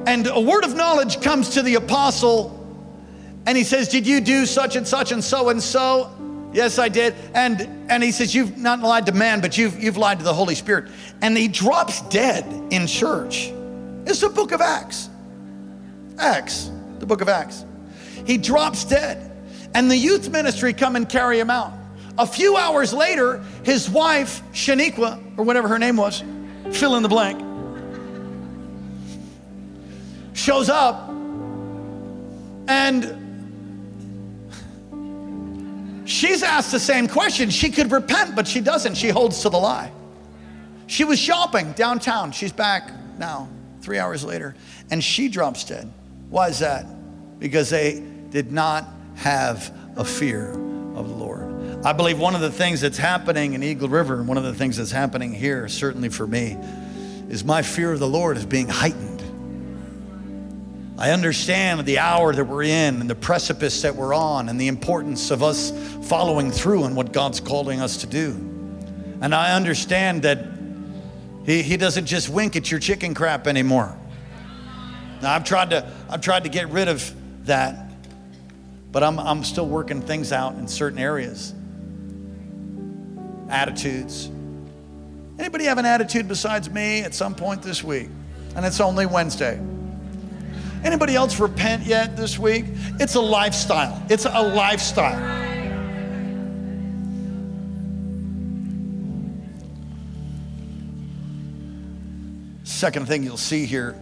And a word of knowledge comes to the apostle and he says, Did you do such and such and so and so? Yes, I did. And, and he says, You've not lied to man, but you've, you've lied to the Holy Spirit. And he drops dead in church. It's the book of Acts. Acts, the book of Acts. He drops dead. And the youth ministry come and carry him out. A few hours later, his wife, Shaniqua, or whatever her name was, fill in the blank, shows up and She's asked the same question. She could repent, but she doesn't. She holds to the lie. She was shopping downtown. She's back now, three hours later, and she drops dead. Why is that? Because they did not have a fear of the Lord. I believe one of the things that's happening in Eagle River, and one of the things that's happening here, certainly for me, is my fear of the Lord is being heightened. I understand the hour that we're in and the precipice that we're on and the importance of us following through on what God's calling us to do. And I understand that He, he doesn't just wink at your chicken crap anymore. Now I've tried to I've tried to get rid of that, but I'm I'm still working things out in certain areas. Attitudes. Anybody have an attitude besides me at some point this week? And it's only Wednesday. Anybody else repent yet this week? It's a lifestyle. It's a lifestyle. Second thing you'll see here.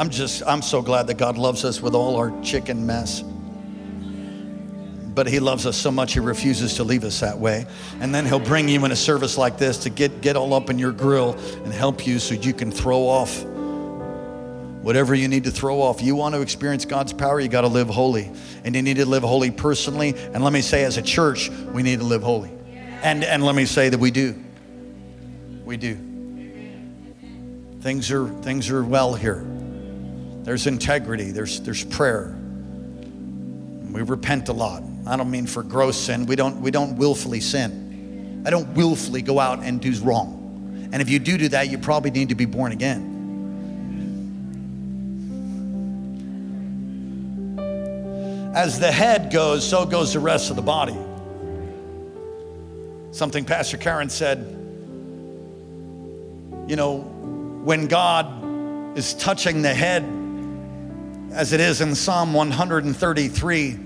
I'm just, I'm so glad that God loves us with all our chicken mess but he loves us so much he refuses to leave us that way. And then he'll bring you in a service like this to get, get all up in your grill and help you so you can throw off whatever you need to throw off. You want to experience God's power, you got to live holy. And you need to live holy personally. And let me say, as a church, we need to live holy. And, and let me say that we do. We do. Things are, things are well here. There's integrity, there's, there's prayer. We repent a lot. I don't mean for gross sin. We don't, we don't willfully sin. I don't willfully go out and do wrong. And if you do do that, you probably need to be born again. As the head goes, so goes the rest of the body. Something Pastor Karen said, you know, when God is touching the head, as it is in Psalm 133,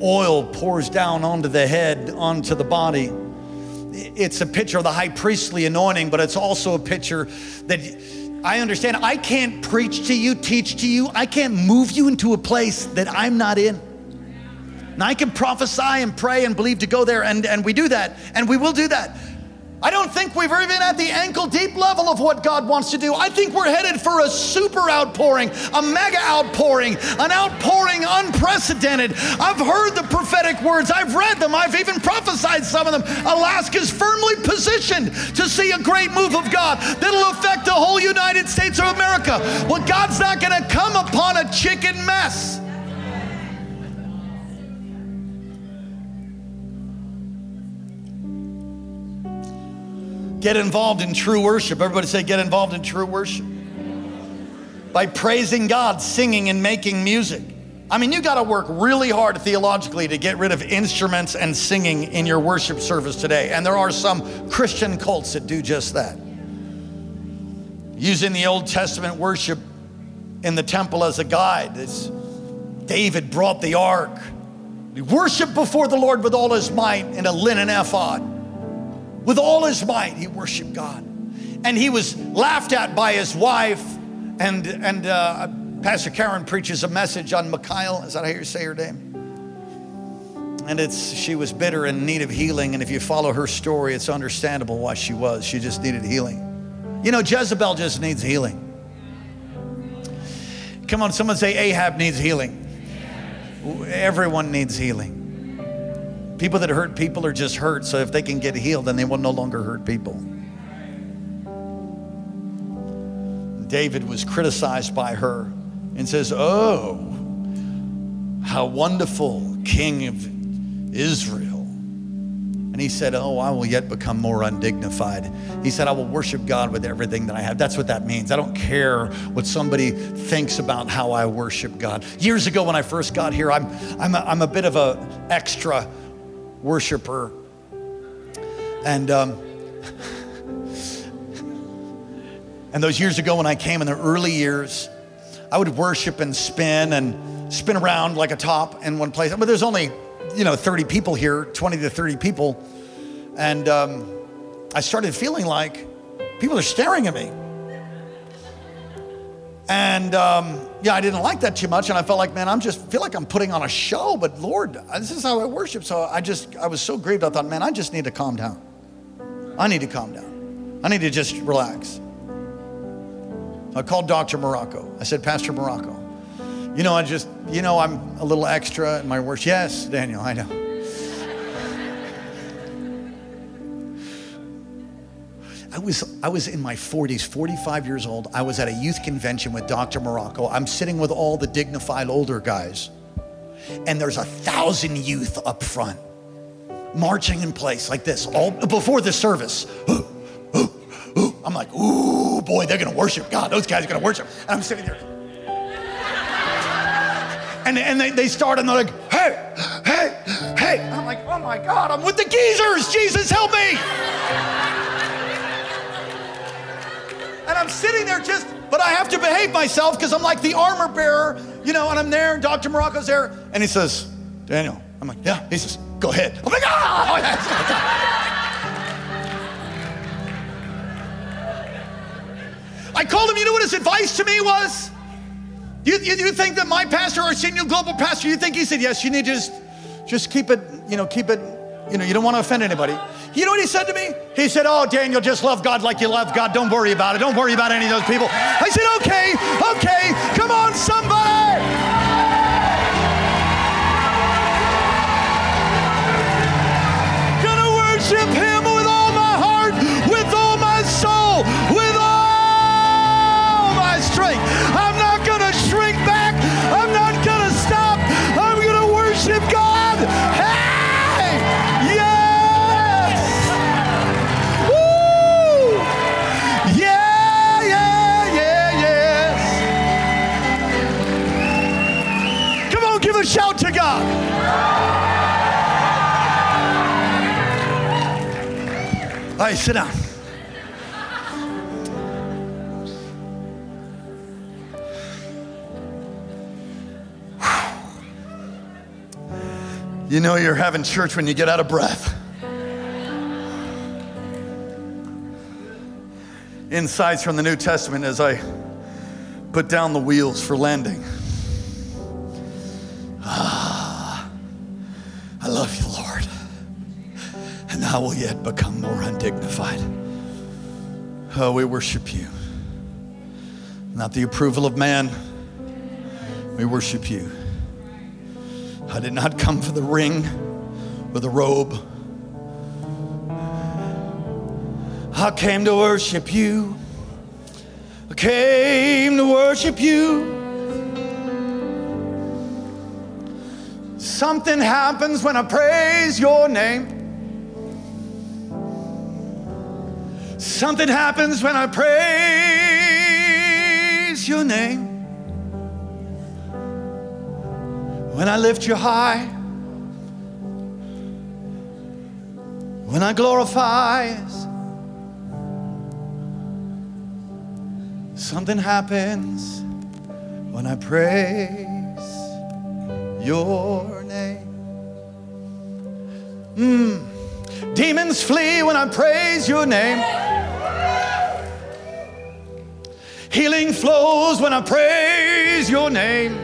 oil pours down onto the head, onto the body. It's a picture of the high priestly anointing, but it's also a picture that I understand I can't preach to you, teach to you. I can't move you into a place that I'm not in. And I can prophesy and pray and believe to go there, and, and we do that, and we will do that. I don't think we've even at the ankle deep level of what God wants to do. I think we're headed for a super outpouring, a mega outpouring, an outpouring unprecedented. I've heard the prophetic words, I've read them, I've even prophesied some of them. Alaska's firmly positioned to see a great move of God that'll affect the whole United States of America. Well, God's not going to come upon a chicken mess. Get involved in true worship. Everybody say, get involved in true worship. By praising God, singing, and making music. I mean, you got to work really hard theologically to get rid of instruments and singing in your worship service today. And there are some Christian cults that do just that. Using the Old Testament worship in the temple as a guide. It's, David brought the ark. He worshiped before the Lord with all his might in a linen ephod. With all his might, he worshiped God. And he was laughed at by his wife. And, and uh, Pastor Karen preaches a message on Michal. Is that how you say her name? And it's she was bitter and in need of healing. And if you follow her story, it's understandable why she was. She just needed healing. You know, Jezebel just needs healing. Come on, someone say Ahab needs healing. Everyone needs healing. People that hurt people are just hurt, so if they can get healed, then they will no longer hurt people. David was criticized by her and says, Oh, how wonderful, King of Israel. And he said, Oh, I will yet become more undignified. He said, I will worship God with everything that I have. That's what that means. I don't care what somebody thinks about how I worship God. Years ago, when I first got here, I'm, I'm, a, I'm a bit of an extra worshiper. And, um, and those years ago when I came in the early years, I would worship and spin and spin around like a top in one place. But there's only, you know, 30 people here, 20 to 30 people. And um, I started feeling like people are staring at me. And um, yeah, I didn't like that too much. And I felt like, man, I'm just feel like I'm putting on a show. But Lord, this is how I worship. So I just, I was so grieved. I thought, man, I just need to calm down. I need to calm down. I need to just relax. I called Dr. Marocco. I said, Pastor Marocco, you know, I just, you know, I'm a little extra in my worship. Yes, Daniel, I know. I was, I was in my 40s, 45 years old. I was at a youth convention with Dr. Marocco. I'm sitting with all the dignified older guys, and there's a thousand youth up front marching in place like this, all before the service. (gasps) I'm like, ooh, boy, they're gonna worship God. Those guys are gonna worship. And I'm sitting there. (laughs) And, and they, they start and they're like, hey, hey, hey. And I'm like, oh my God, I'm with the geezers. Jesus, help me. And I'm sitting there just, but I have to behave myself because I'm like the armor bearer, you know, and I'm there, and Dr. Marocco's there, and he says, Daniel. I'm like, yeah. He says, go ahead. I'm like, ah! (laughs) I called him, you know what his advice to me was? You, you, you think that my pastor, our senior global pastor, you think he said, yes, you need to just, just keep it, you know, keep it, you know, you don't want to offend anybody. You know what he said to me? He said, Oh, Daniel, just love God like you love God. Don't worry about it. Don't worry about any of those people. I said, Okay, okay, come on, somebody. Gonna worship All right, sit down. You know you're having church when you get out of breath. insights from the New Testament as I put down the wheels for landing. I will yet become more undignified. Oh, we worship you. Not the approval of man. We worship you. I did not come for the ring or the robe. I came to worship you. I came to worship you. Something happens when I praise your name. Something happens when I praise your name. When I lift you high. When I glorify. Something happens when I praise your name. Mm. Demons flee when I praise your name. Healing flows when I praise your name.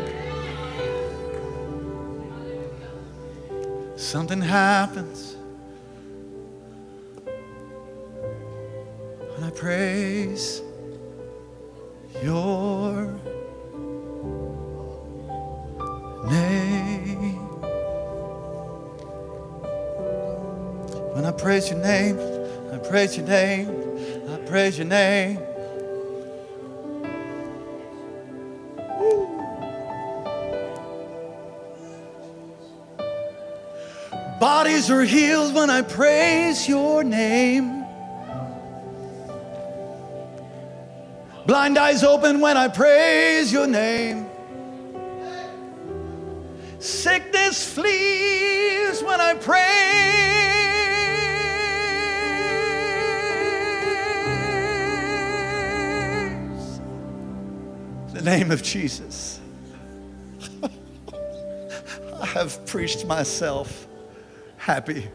Something happens when I praise your name. When I praise your name, I praise your name, I praise your name. Bodies are healed when I praise your name. Blind eyes open when I praise your name. Sickness flees when I praise the name of Jesus. (laughs) I have preached myself happy.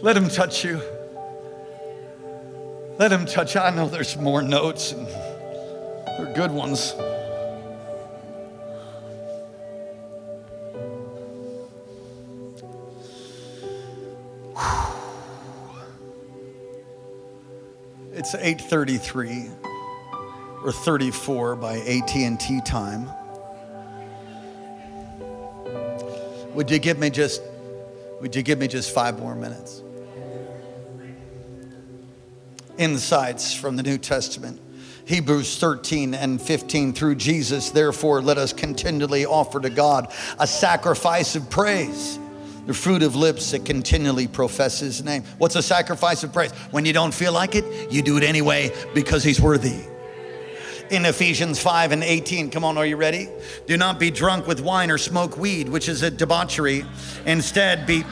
Let him touch you. Let him touch. I know there's more notes, and they're good ones. It's 8:33 or 34 by AT&T time. Would you give me just would you give me just 5 more minutes? insights from the New Testament. Hebrews 13 and 15 through Jesus, therefore, let us continually offer to God a sacrifice of praise, the fruit of lips that continually profess His name. What's a sacrifice of praise? When you don't feel like it, you do it anyway because He's worthy. In Ephesians 5 and 18, come on, are you ready? Do not be drunk with wine or smoke weed, which is a debauchery. Instead, be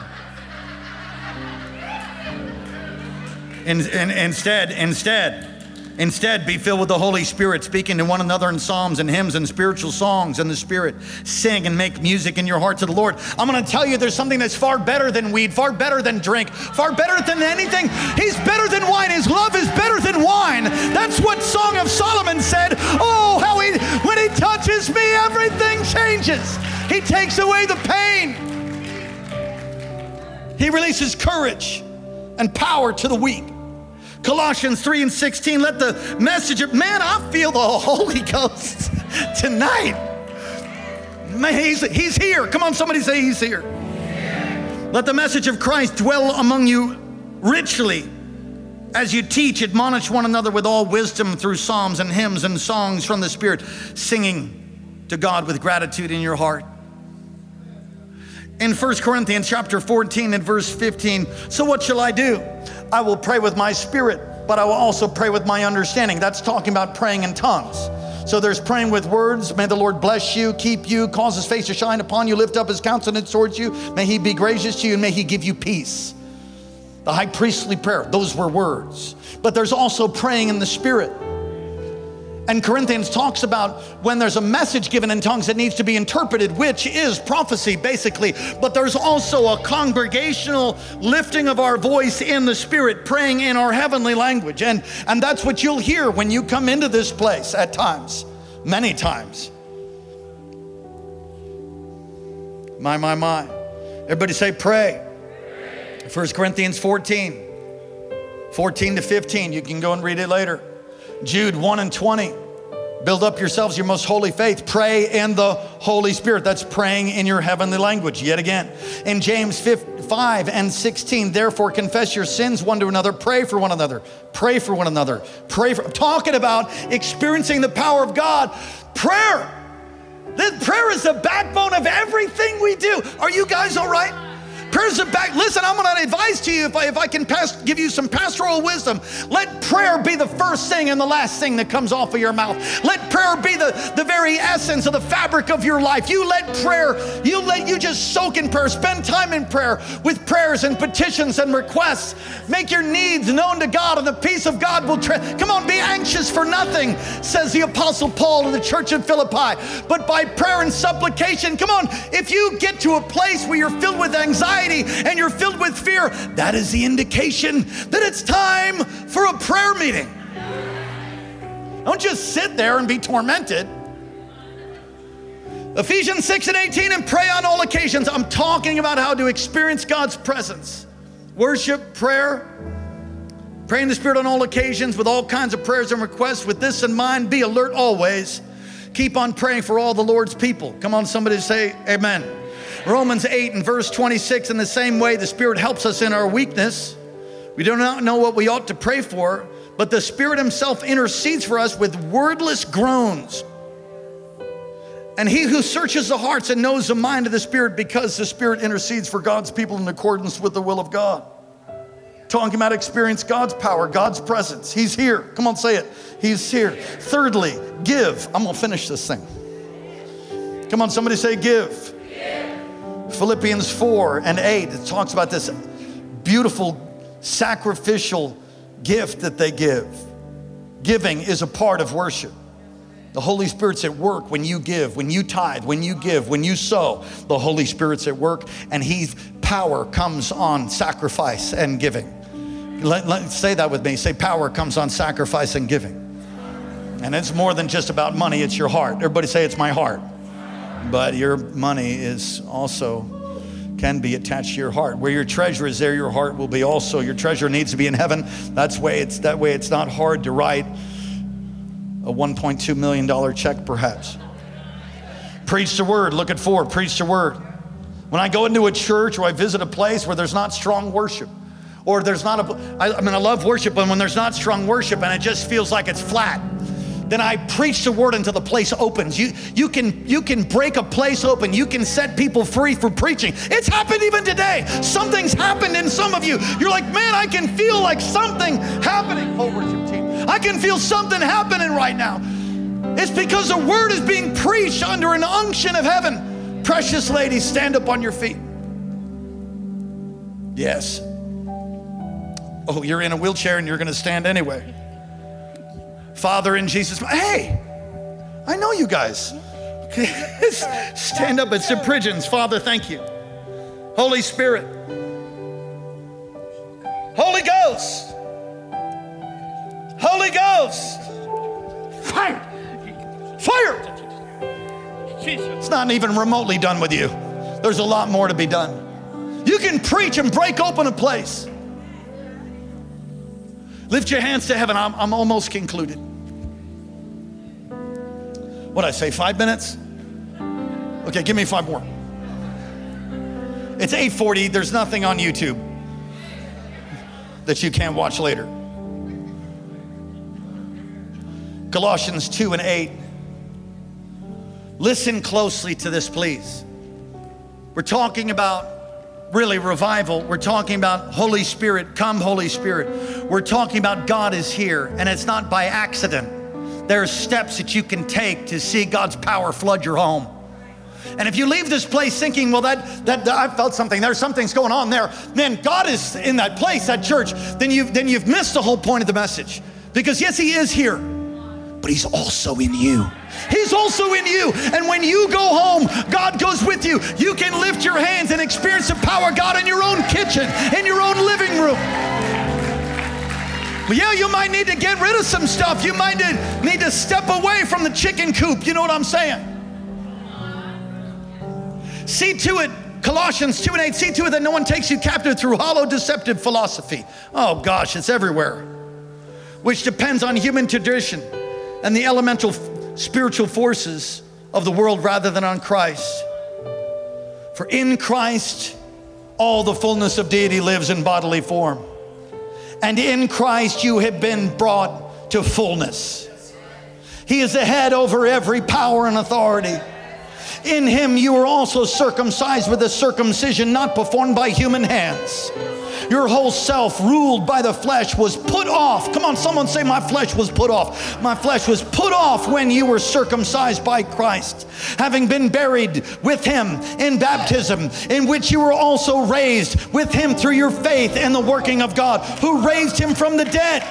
In, in, instead, instead, Instead, be filled with the Holy Spirit, speaking to one another in psalms and hymns and spiritual songs in the Spirit. Sing and make music in your heart to the Lord. I'm going to tell you there's something that's far better than weed, far better than drink, far better than anything. He's better than wine. His love is better than wine. That's what Song of Solomon said. Oh, how he, when he touches me, everything changes. He takes away the pain. He releases courage and power to the weak. Colossians 3 and 16, let the message of, man, I feel the Holy Ghost (laughs) tonight. Man, he's, he's here. Come on, somebody say he's here. Let the message of Christ dwell among you richly as you teach, admonish one another with all wisdom through psalms and hymns and songs from the Spirit, singing to God with gratitude in your heart. In 1 Corinthians chapter 14 and verse 15, so what shall I do? I will pray with my spirit, but I will also pray with my understanding. That's talking about praying in tongues. So there's praying with words. May the Lord bless you, keep you, cause his face to shine upon you, lift up his countenance towards you. May he be gracious to you, and may he give you peace. The high priestly prayer, those were words. But there's also praying in the spirit. And Corinthians talks about when there's a message given in tongues that needs to be interpreted, which is prophecy basically. But there's also a congregational lifting of our voice in the Spirit, praying in our heavenly language. And, and that's what you'll hear when you come into this place at times, many times. My, my, my. Everybody say, pray. 1 Corinthians 14, 14 to 15. You can go and read it later. Jude 1 and 20. Build up yourselves your most holy faith. Pray in the Holy Spirit. That's praying in your heavenly language yet again. In James 5 and 16, therefore confess your sins one to another. Pray for one another. Pray for one another. Pray for, talking about experiencing the power of God. Prayer. Prayer is the backbone of everything we do. Are you guys all right? Prayer's a back. Listen, I'm going to advise to you if I, if I can pass, give you some pastoral wisdom. Let prayer be the first thing and the last thing that comes off of your mouth. Let prayer be the, the very essence of the fabric of your life. You let prayer, you let you just soak in prayer. Spend time in prayer with prayers and petitions and requests. Make your needs known to God, and the peace of God will. Tra- Come on, be anxious for nothing, says the Apostle Paul to the church of Philippi. But by prayer and supplication, come on, if you get to a place where you're filled with anxiety, and you're filled with fear, that is the indication that it's time for a prayer meeting. Don't just sit there and be tormented. Ephesians 6 and 18, and pray on all occasions. I'm talking about how to experience God's presence. Worship, prayer, pray in the Spirit on all occasions with all kinds of prayers and requests. With this in mind, be alert always. Keep on praying for all the Lord's people. Come on, somebody say, Amen. Romans 8 and verse 26, in the same way, the Spirit helps us in our weakness. We do not know what we ought to pray for, but the Spirit Himself intercedes for us with wordless groans. And He who searches the hearts and knows the mind of the Spirit, because the Spirit intercedes for God's people in accordance with the will of God. Talking about experience God's power, God's presence. He's here. Come on, say it. He's here. Thirdly, give. I'm going to finish this thing. Come on, somebody say, give. Philippians 4 and 8, it talks about this beautiful sacrificial gift that they give. Giving is a part of worship. The Holy Spirit's at work when you give, when you tithe, when you give, when you sow. The Holy Spirit's at work, and His power comes on sacrifice and giving. Let, let, say that with me. Say, power comes on sacrifice and giving. And it's more than just about money, it's your heart. Everybody say, it's my heart but your money is also can be attached to your heart. Where your treasure is, there your heart will be also. Your treasure needs to be in heaven. That's way it's that way. It's not hard to write a 1.2 million dollar check, perhaps. Preach the word. Look at four. Preach the word. When I go into a church or I visit a place where there's not strong worship, or there's not a, I, I mean, I love worship, but when there's not strong worship and it just feels like it's flat then I preach the word until the place opens. You, you, can, you can break a place open. You can set people free for preaching. It's happened even today. Something's happened in some of you. You're like, man, I can feel like something happening. Oh, worship team. I can feel something happening right now. It's because the word is being preached under an unction of heaven. Precious ladies, stand up on your feet. Yes. Oh, you're in a wheelchair and you're going to stand anyway. Father, in Jesus' Hey, I know you guys. (laughs) Stand up. It's the pigeons. Father, thank you. Holy Spirit. Holy Ghost. Holy Ghost. Fire. Fire. It's not even remotely done with you. There's a lot more to be done. You can preach and break open a place. Lift your hands to heaven. I'm, I'm almost concluded. What I say, five minutes? Okay, give me five more. It's 8:40. There's nothing on YouTube that you can't watch later. Colossians 2 and 8. Listen closely to this, please. We're talking about really revival. We're talking about Holy Spirit, come, Holy Spirit. We're talking about God is here, and it's not by accident. There are steps that you can take to see God's power flood your home. And if you leave this place thinking, well, that, that, that I felt something, there's something's going on there, man, God is in that place, that church, then you've, then you've missed the whole point of the message. Because yes, He is here, but but He's also in you. He's also in you. And when you go home, God goes with you. You can lift your hands and experience the power of God in your own kitchen, in your own living room. But yeah, you might need to get rid of some stuff. You might need to step away from the chicken coop. You know what I'm saying? See to it, Colossians 2 and 8, see to it that no one takes you captive through hollow, deceptive philosophy. Oh gosh, it's everywhere. Which depends on human tradition and the elemental spiritual forces of the world rather than on Christ. For in Christ, all the fullness of deity lives in bodily form. And in Christ, you have been brought to fullness. He is the head over every power and authority. In him, you were also circumcised with a circumcision not performed by human hands your whole self, ruled by the flesh, was put off. Come on, someone say, My flesh was put off. My flesh was put off when you were circumcised by Christ, having been buried with him in baptism, in which you were also raised with him through your faith in the working of God, who raised him from the dead.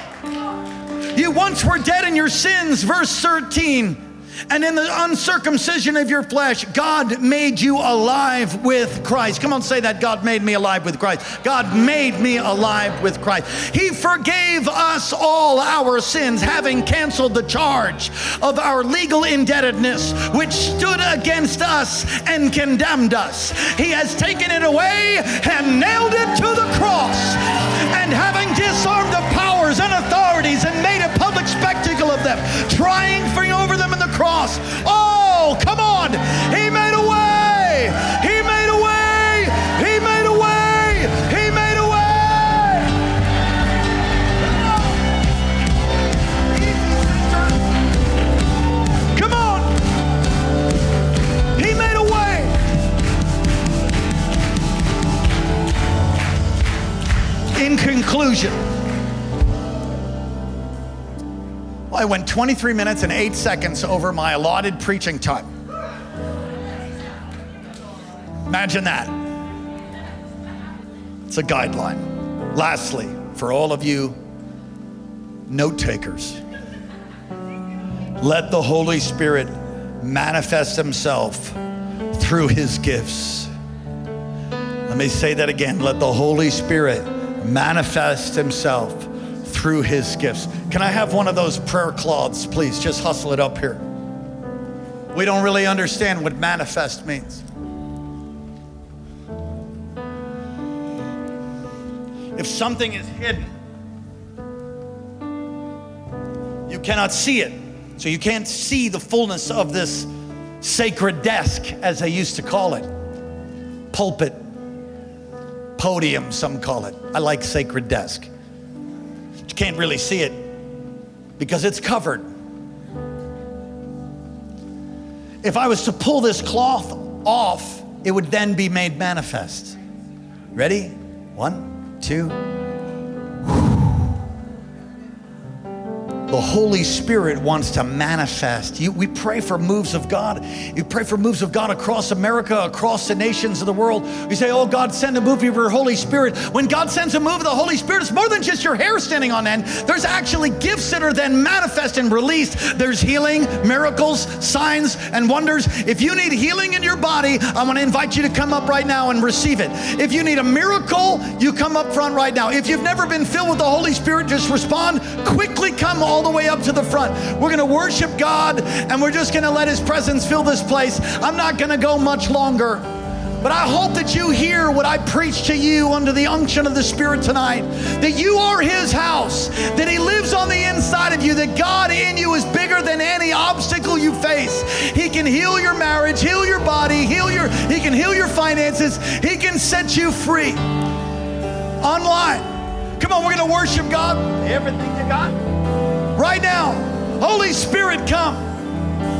You once were dead in your sins, verse 13 and in the uncircumcision of your flesh, God made you alive with Christ. Come on, say that. God made me alive with Christ. God made me alive with Christ. He forgave us all our sins, having canceled the charge of our legal indebtedness, which stood against us and condemned us. He has taken it away and nailed it to the cross. And having disarmed the powers and authorities and made a public spectacle of them, triumphing over them in the cross. Oh, come on. He made a way. He made a way. He made a way. He made a way. Come on. He made a way. In conclusion, I went 23 minutes and 8 seconds over my allotted preaching time. Imagine that. It's a guideline. Lastly, for all of you note takers, let the Holy Spirit manifest Himself through His gifts. Let me say that again. Let the Holy Spirit manifest Himself through his gifts. Can I have one of those prayer cloths, please? Just hustle it up here. We don't really understand what manifest means. If something is hidden, you cannot see it. So you can't see the fullness of this sacred desk, as they used to call it. Pulpit, podium, some call it. I like sacred desk can't really see it because it's covered. If I was to pull this cloth off, it would then be made manifest. Ready? One, two. The Holy Spirit wants to manifest. You, we pray for moves of God. You pray for moves of God across America, across the nations of the world. We say, Oh God, send a move of your Holy Spirit. When God sends a move of the Holy Spirit, it's more than just your hair standing on end. There's actually gifts that are then manifest and released. There's healing, miracles, signs, and wonders. If you need healing in your body, I want to invite you to come up right now and receive it. If you need a miracle, you come up front right now. If you've never been filled with the Holy Spirit, just respond. Quickly come all the way up to the front. We're going to worship God and we're just going to let His presence fill this place. I'm not going to go much longer. But I hope that you hear what I preach to you under the unction of the Spirit tonight. That you are His house, that He lives on the inside of you, that God in you is bigger than any obstacle you face. He can heal your marriage, heal your body, heal your, He can heal your finances, He can set you free. Online. Come on, we're going to worship God. Everything you got right now. Holy Spirit, come.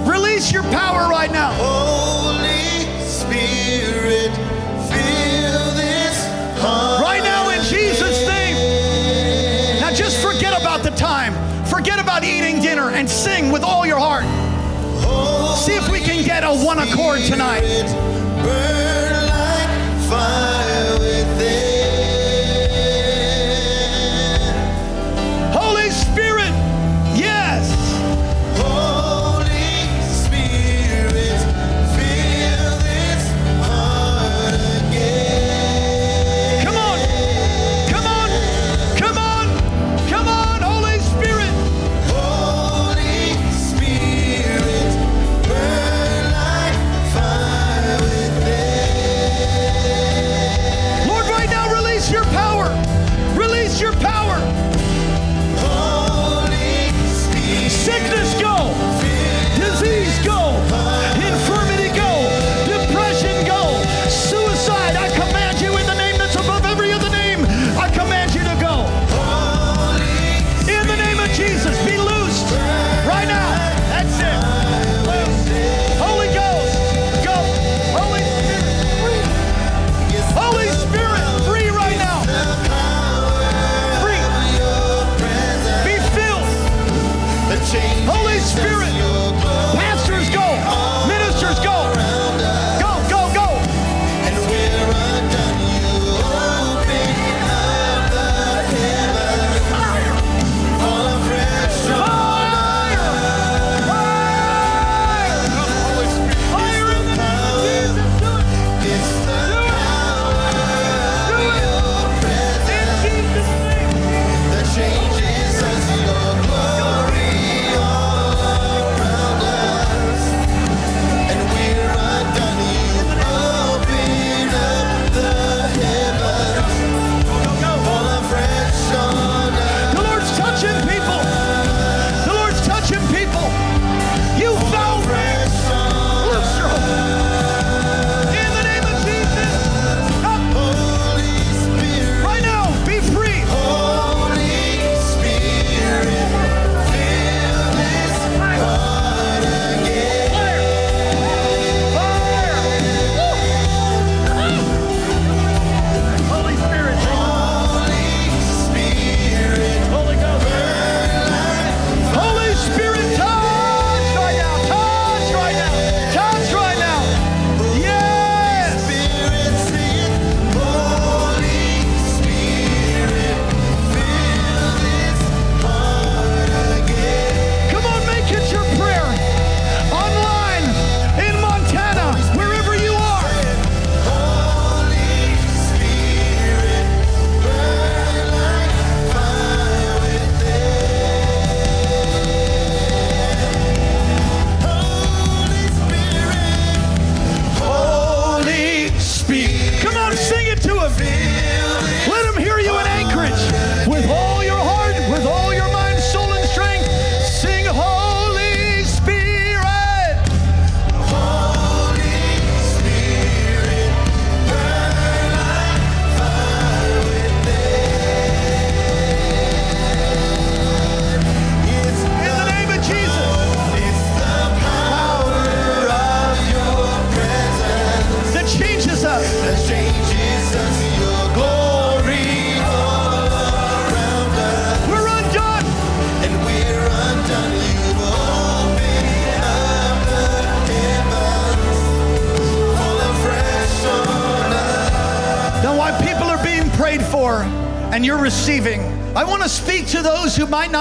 Release your power right now. Holy Spirit, fill this heart. Right now, in Jesus' name. Now, just forget about the time. Forget about eating dinner and sing with all your heart. Holy See if we can get a one accord tonight. Burn like fire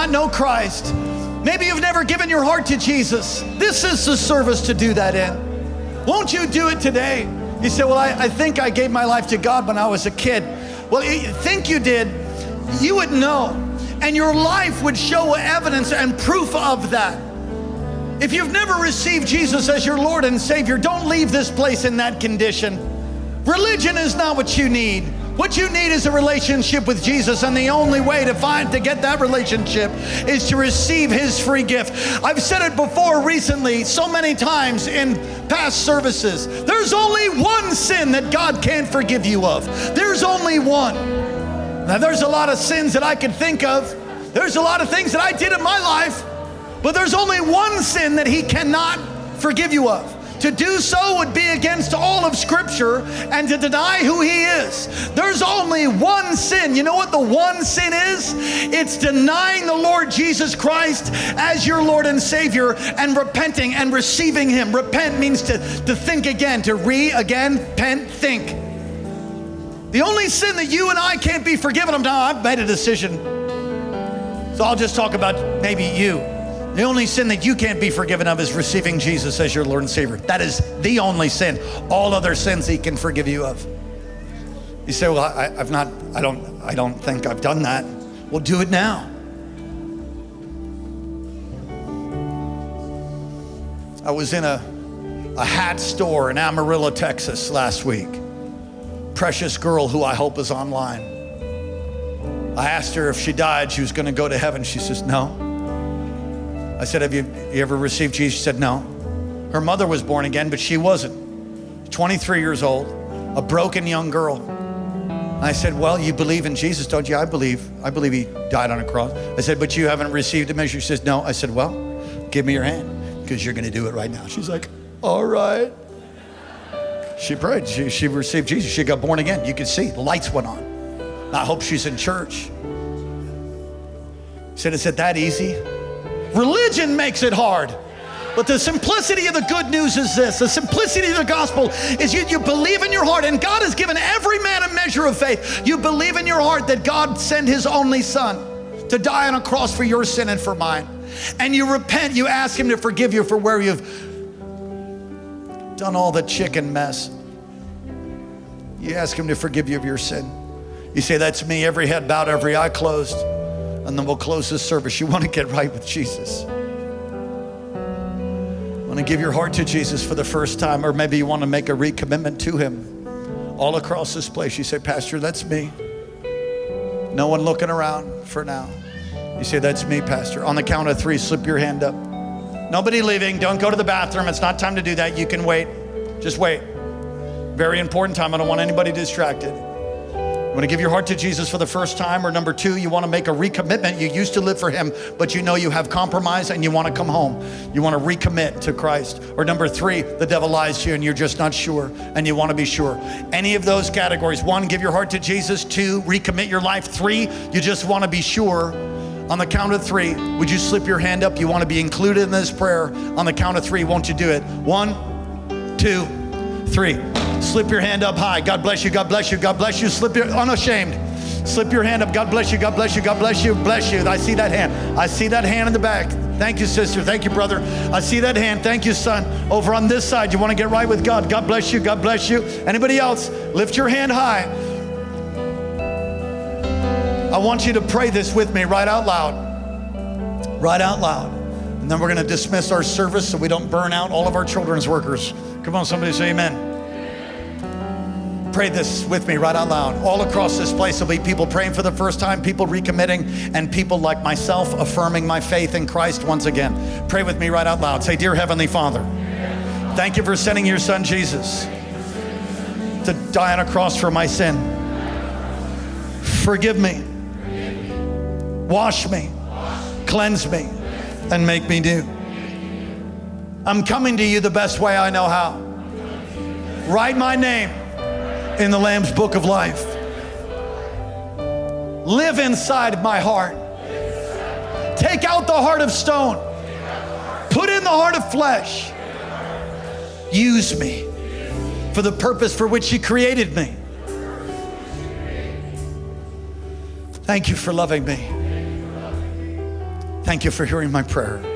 not know Christ. Maybe you've never given your heart to Jesus. This is the service to do that in. Won't you do it today? You say, Well, I, I think I gave my life to God when I was a kid. Well, you think you did, you would know. And your life would show evidence and proof of that. If you've never received Jesus as your Lord and Savior, don't leave this place in that condition. Religion is not what you need. What you need is a relationship with Jesus, and the only way to find to get that relationship is to receive His free gift. I've said it before recently, so many times in past services. There's only one sin that God can't forgive you of. There's only one. Now, there's a lot of sins that I could think of. There's a lot of things that I did in my life, but there's only one sin that He cannot forgive you of. To do so would be against all of Scripture and to deny who He is. There's only one sin. You know what the one sin is? It's denying the Lord Jesus Christ as your Lord and Savior and repenting and receiving Him. Repent means to, to think again, to re again, pent, think. The only sin that you and I can't be forgiven of now, I've made a decision. So I'll just talk about maybe you. The only sin that you can't be forgiven of is receiving Jesus as your Lord and Savior. That is the only sin. All other sins He can forgive you of. You say, "Well, I, I've not. I don't. I don't think I've done that." Well, do it now. I was in a a hat store in Amarillo, Texas last week. Precious girl who I hope is online. I asked her if she died, she was going to go to heaven. She says, "No." I said, Have you, you ever received Jesus? She said, No. Her mother was born again, but she wasn't. 23 years old, a broken young girl. I said, Well, you believe in Jesus, don't you? I believe. I believe he died on a cross. I said, But you haven't received him She says, No. I said, Well, give me your hand because you're going to do it right now. She's like, All right. She prayed. She, she received Jesus. She got born again. You could see the lights went on. I hope she's in church. Said, Is it that easy? Religion makes it hard. But the simplicity of the good news is this the simplicity of the gospel is you, you believe in your heart, and God has given every man a measure of faith. You believe in your heart that God sent his only son to die on a cross for your sin and for mine. And you repent, you ask him to forgive you for where you've done all the chicken mess. You ask him to forgive you of your sin. You say, That's me, every head bowed, every eye closed. And then we'll close this service. You want to get right with Jesus. Want to give your heart to Jesus for the first time, or maybe you want to make a recommitment to Him. All across this place, you say, Pastor, that's me. No one looking around for now. You say, That's me, Pastor. On the count of three, slip your hand up. Nobody leaving. Don't go to the bathroom. It's not time to do that. You can wait. Just wait. Very important time. I don't want anybody distracted. Want to give your heart to Jesus for the first time, or number two, you want to make a recommitment. You used to live for Him, but you know you have compromise and you want to come home. You want to recommit to Christ. Or number three, the devil lies to you and you're just not sure and you want to be sure. Any of those categories one, give your heart to Jesus. Two, recommit your life. Three, you just want to be sure. On the count of three, would you slip your hand up? You want to be included in this prayer. On the count of three, won't you do it? One, two, three. Slip your hand up high. God bless you. God bless you. God bless you. Slip your unashamed. Slip your hand up. God bless you. God bless you. God bless you. Bless you. I see that hand. I see that hand in the back. Thank you, sister. Thank you, brother. I see that hand. Thank you, son. Over on this side, you want to get right with God. God bless you. God bless you. Anybody else? Lift your hand high. I want you to pray this with me right out loud. Right out loud. And then we're going to dismiss our service so we don't burn out all of our children's workers. Come on, somebody say amen pray this with me right out loud. All across this place will be people praying for the first time, people recommitting, and people like myself affirming my faith in Christ once again. Pray with me right out loud. Say, Dear Heavenly Father, thank you for sending your son Jesus to die on a cross for my sin. Forgive me, wash me, cleanse me, and make me new. I'm coming to you the best way I know how. Write my name in the Lamb's book of life. Live inside my heart. Take out the heart of stone. Put in the heart of flesh. Use me for the purpose for which you created me. Thank you for loving me. Thank you for hearing my prayer.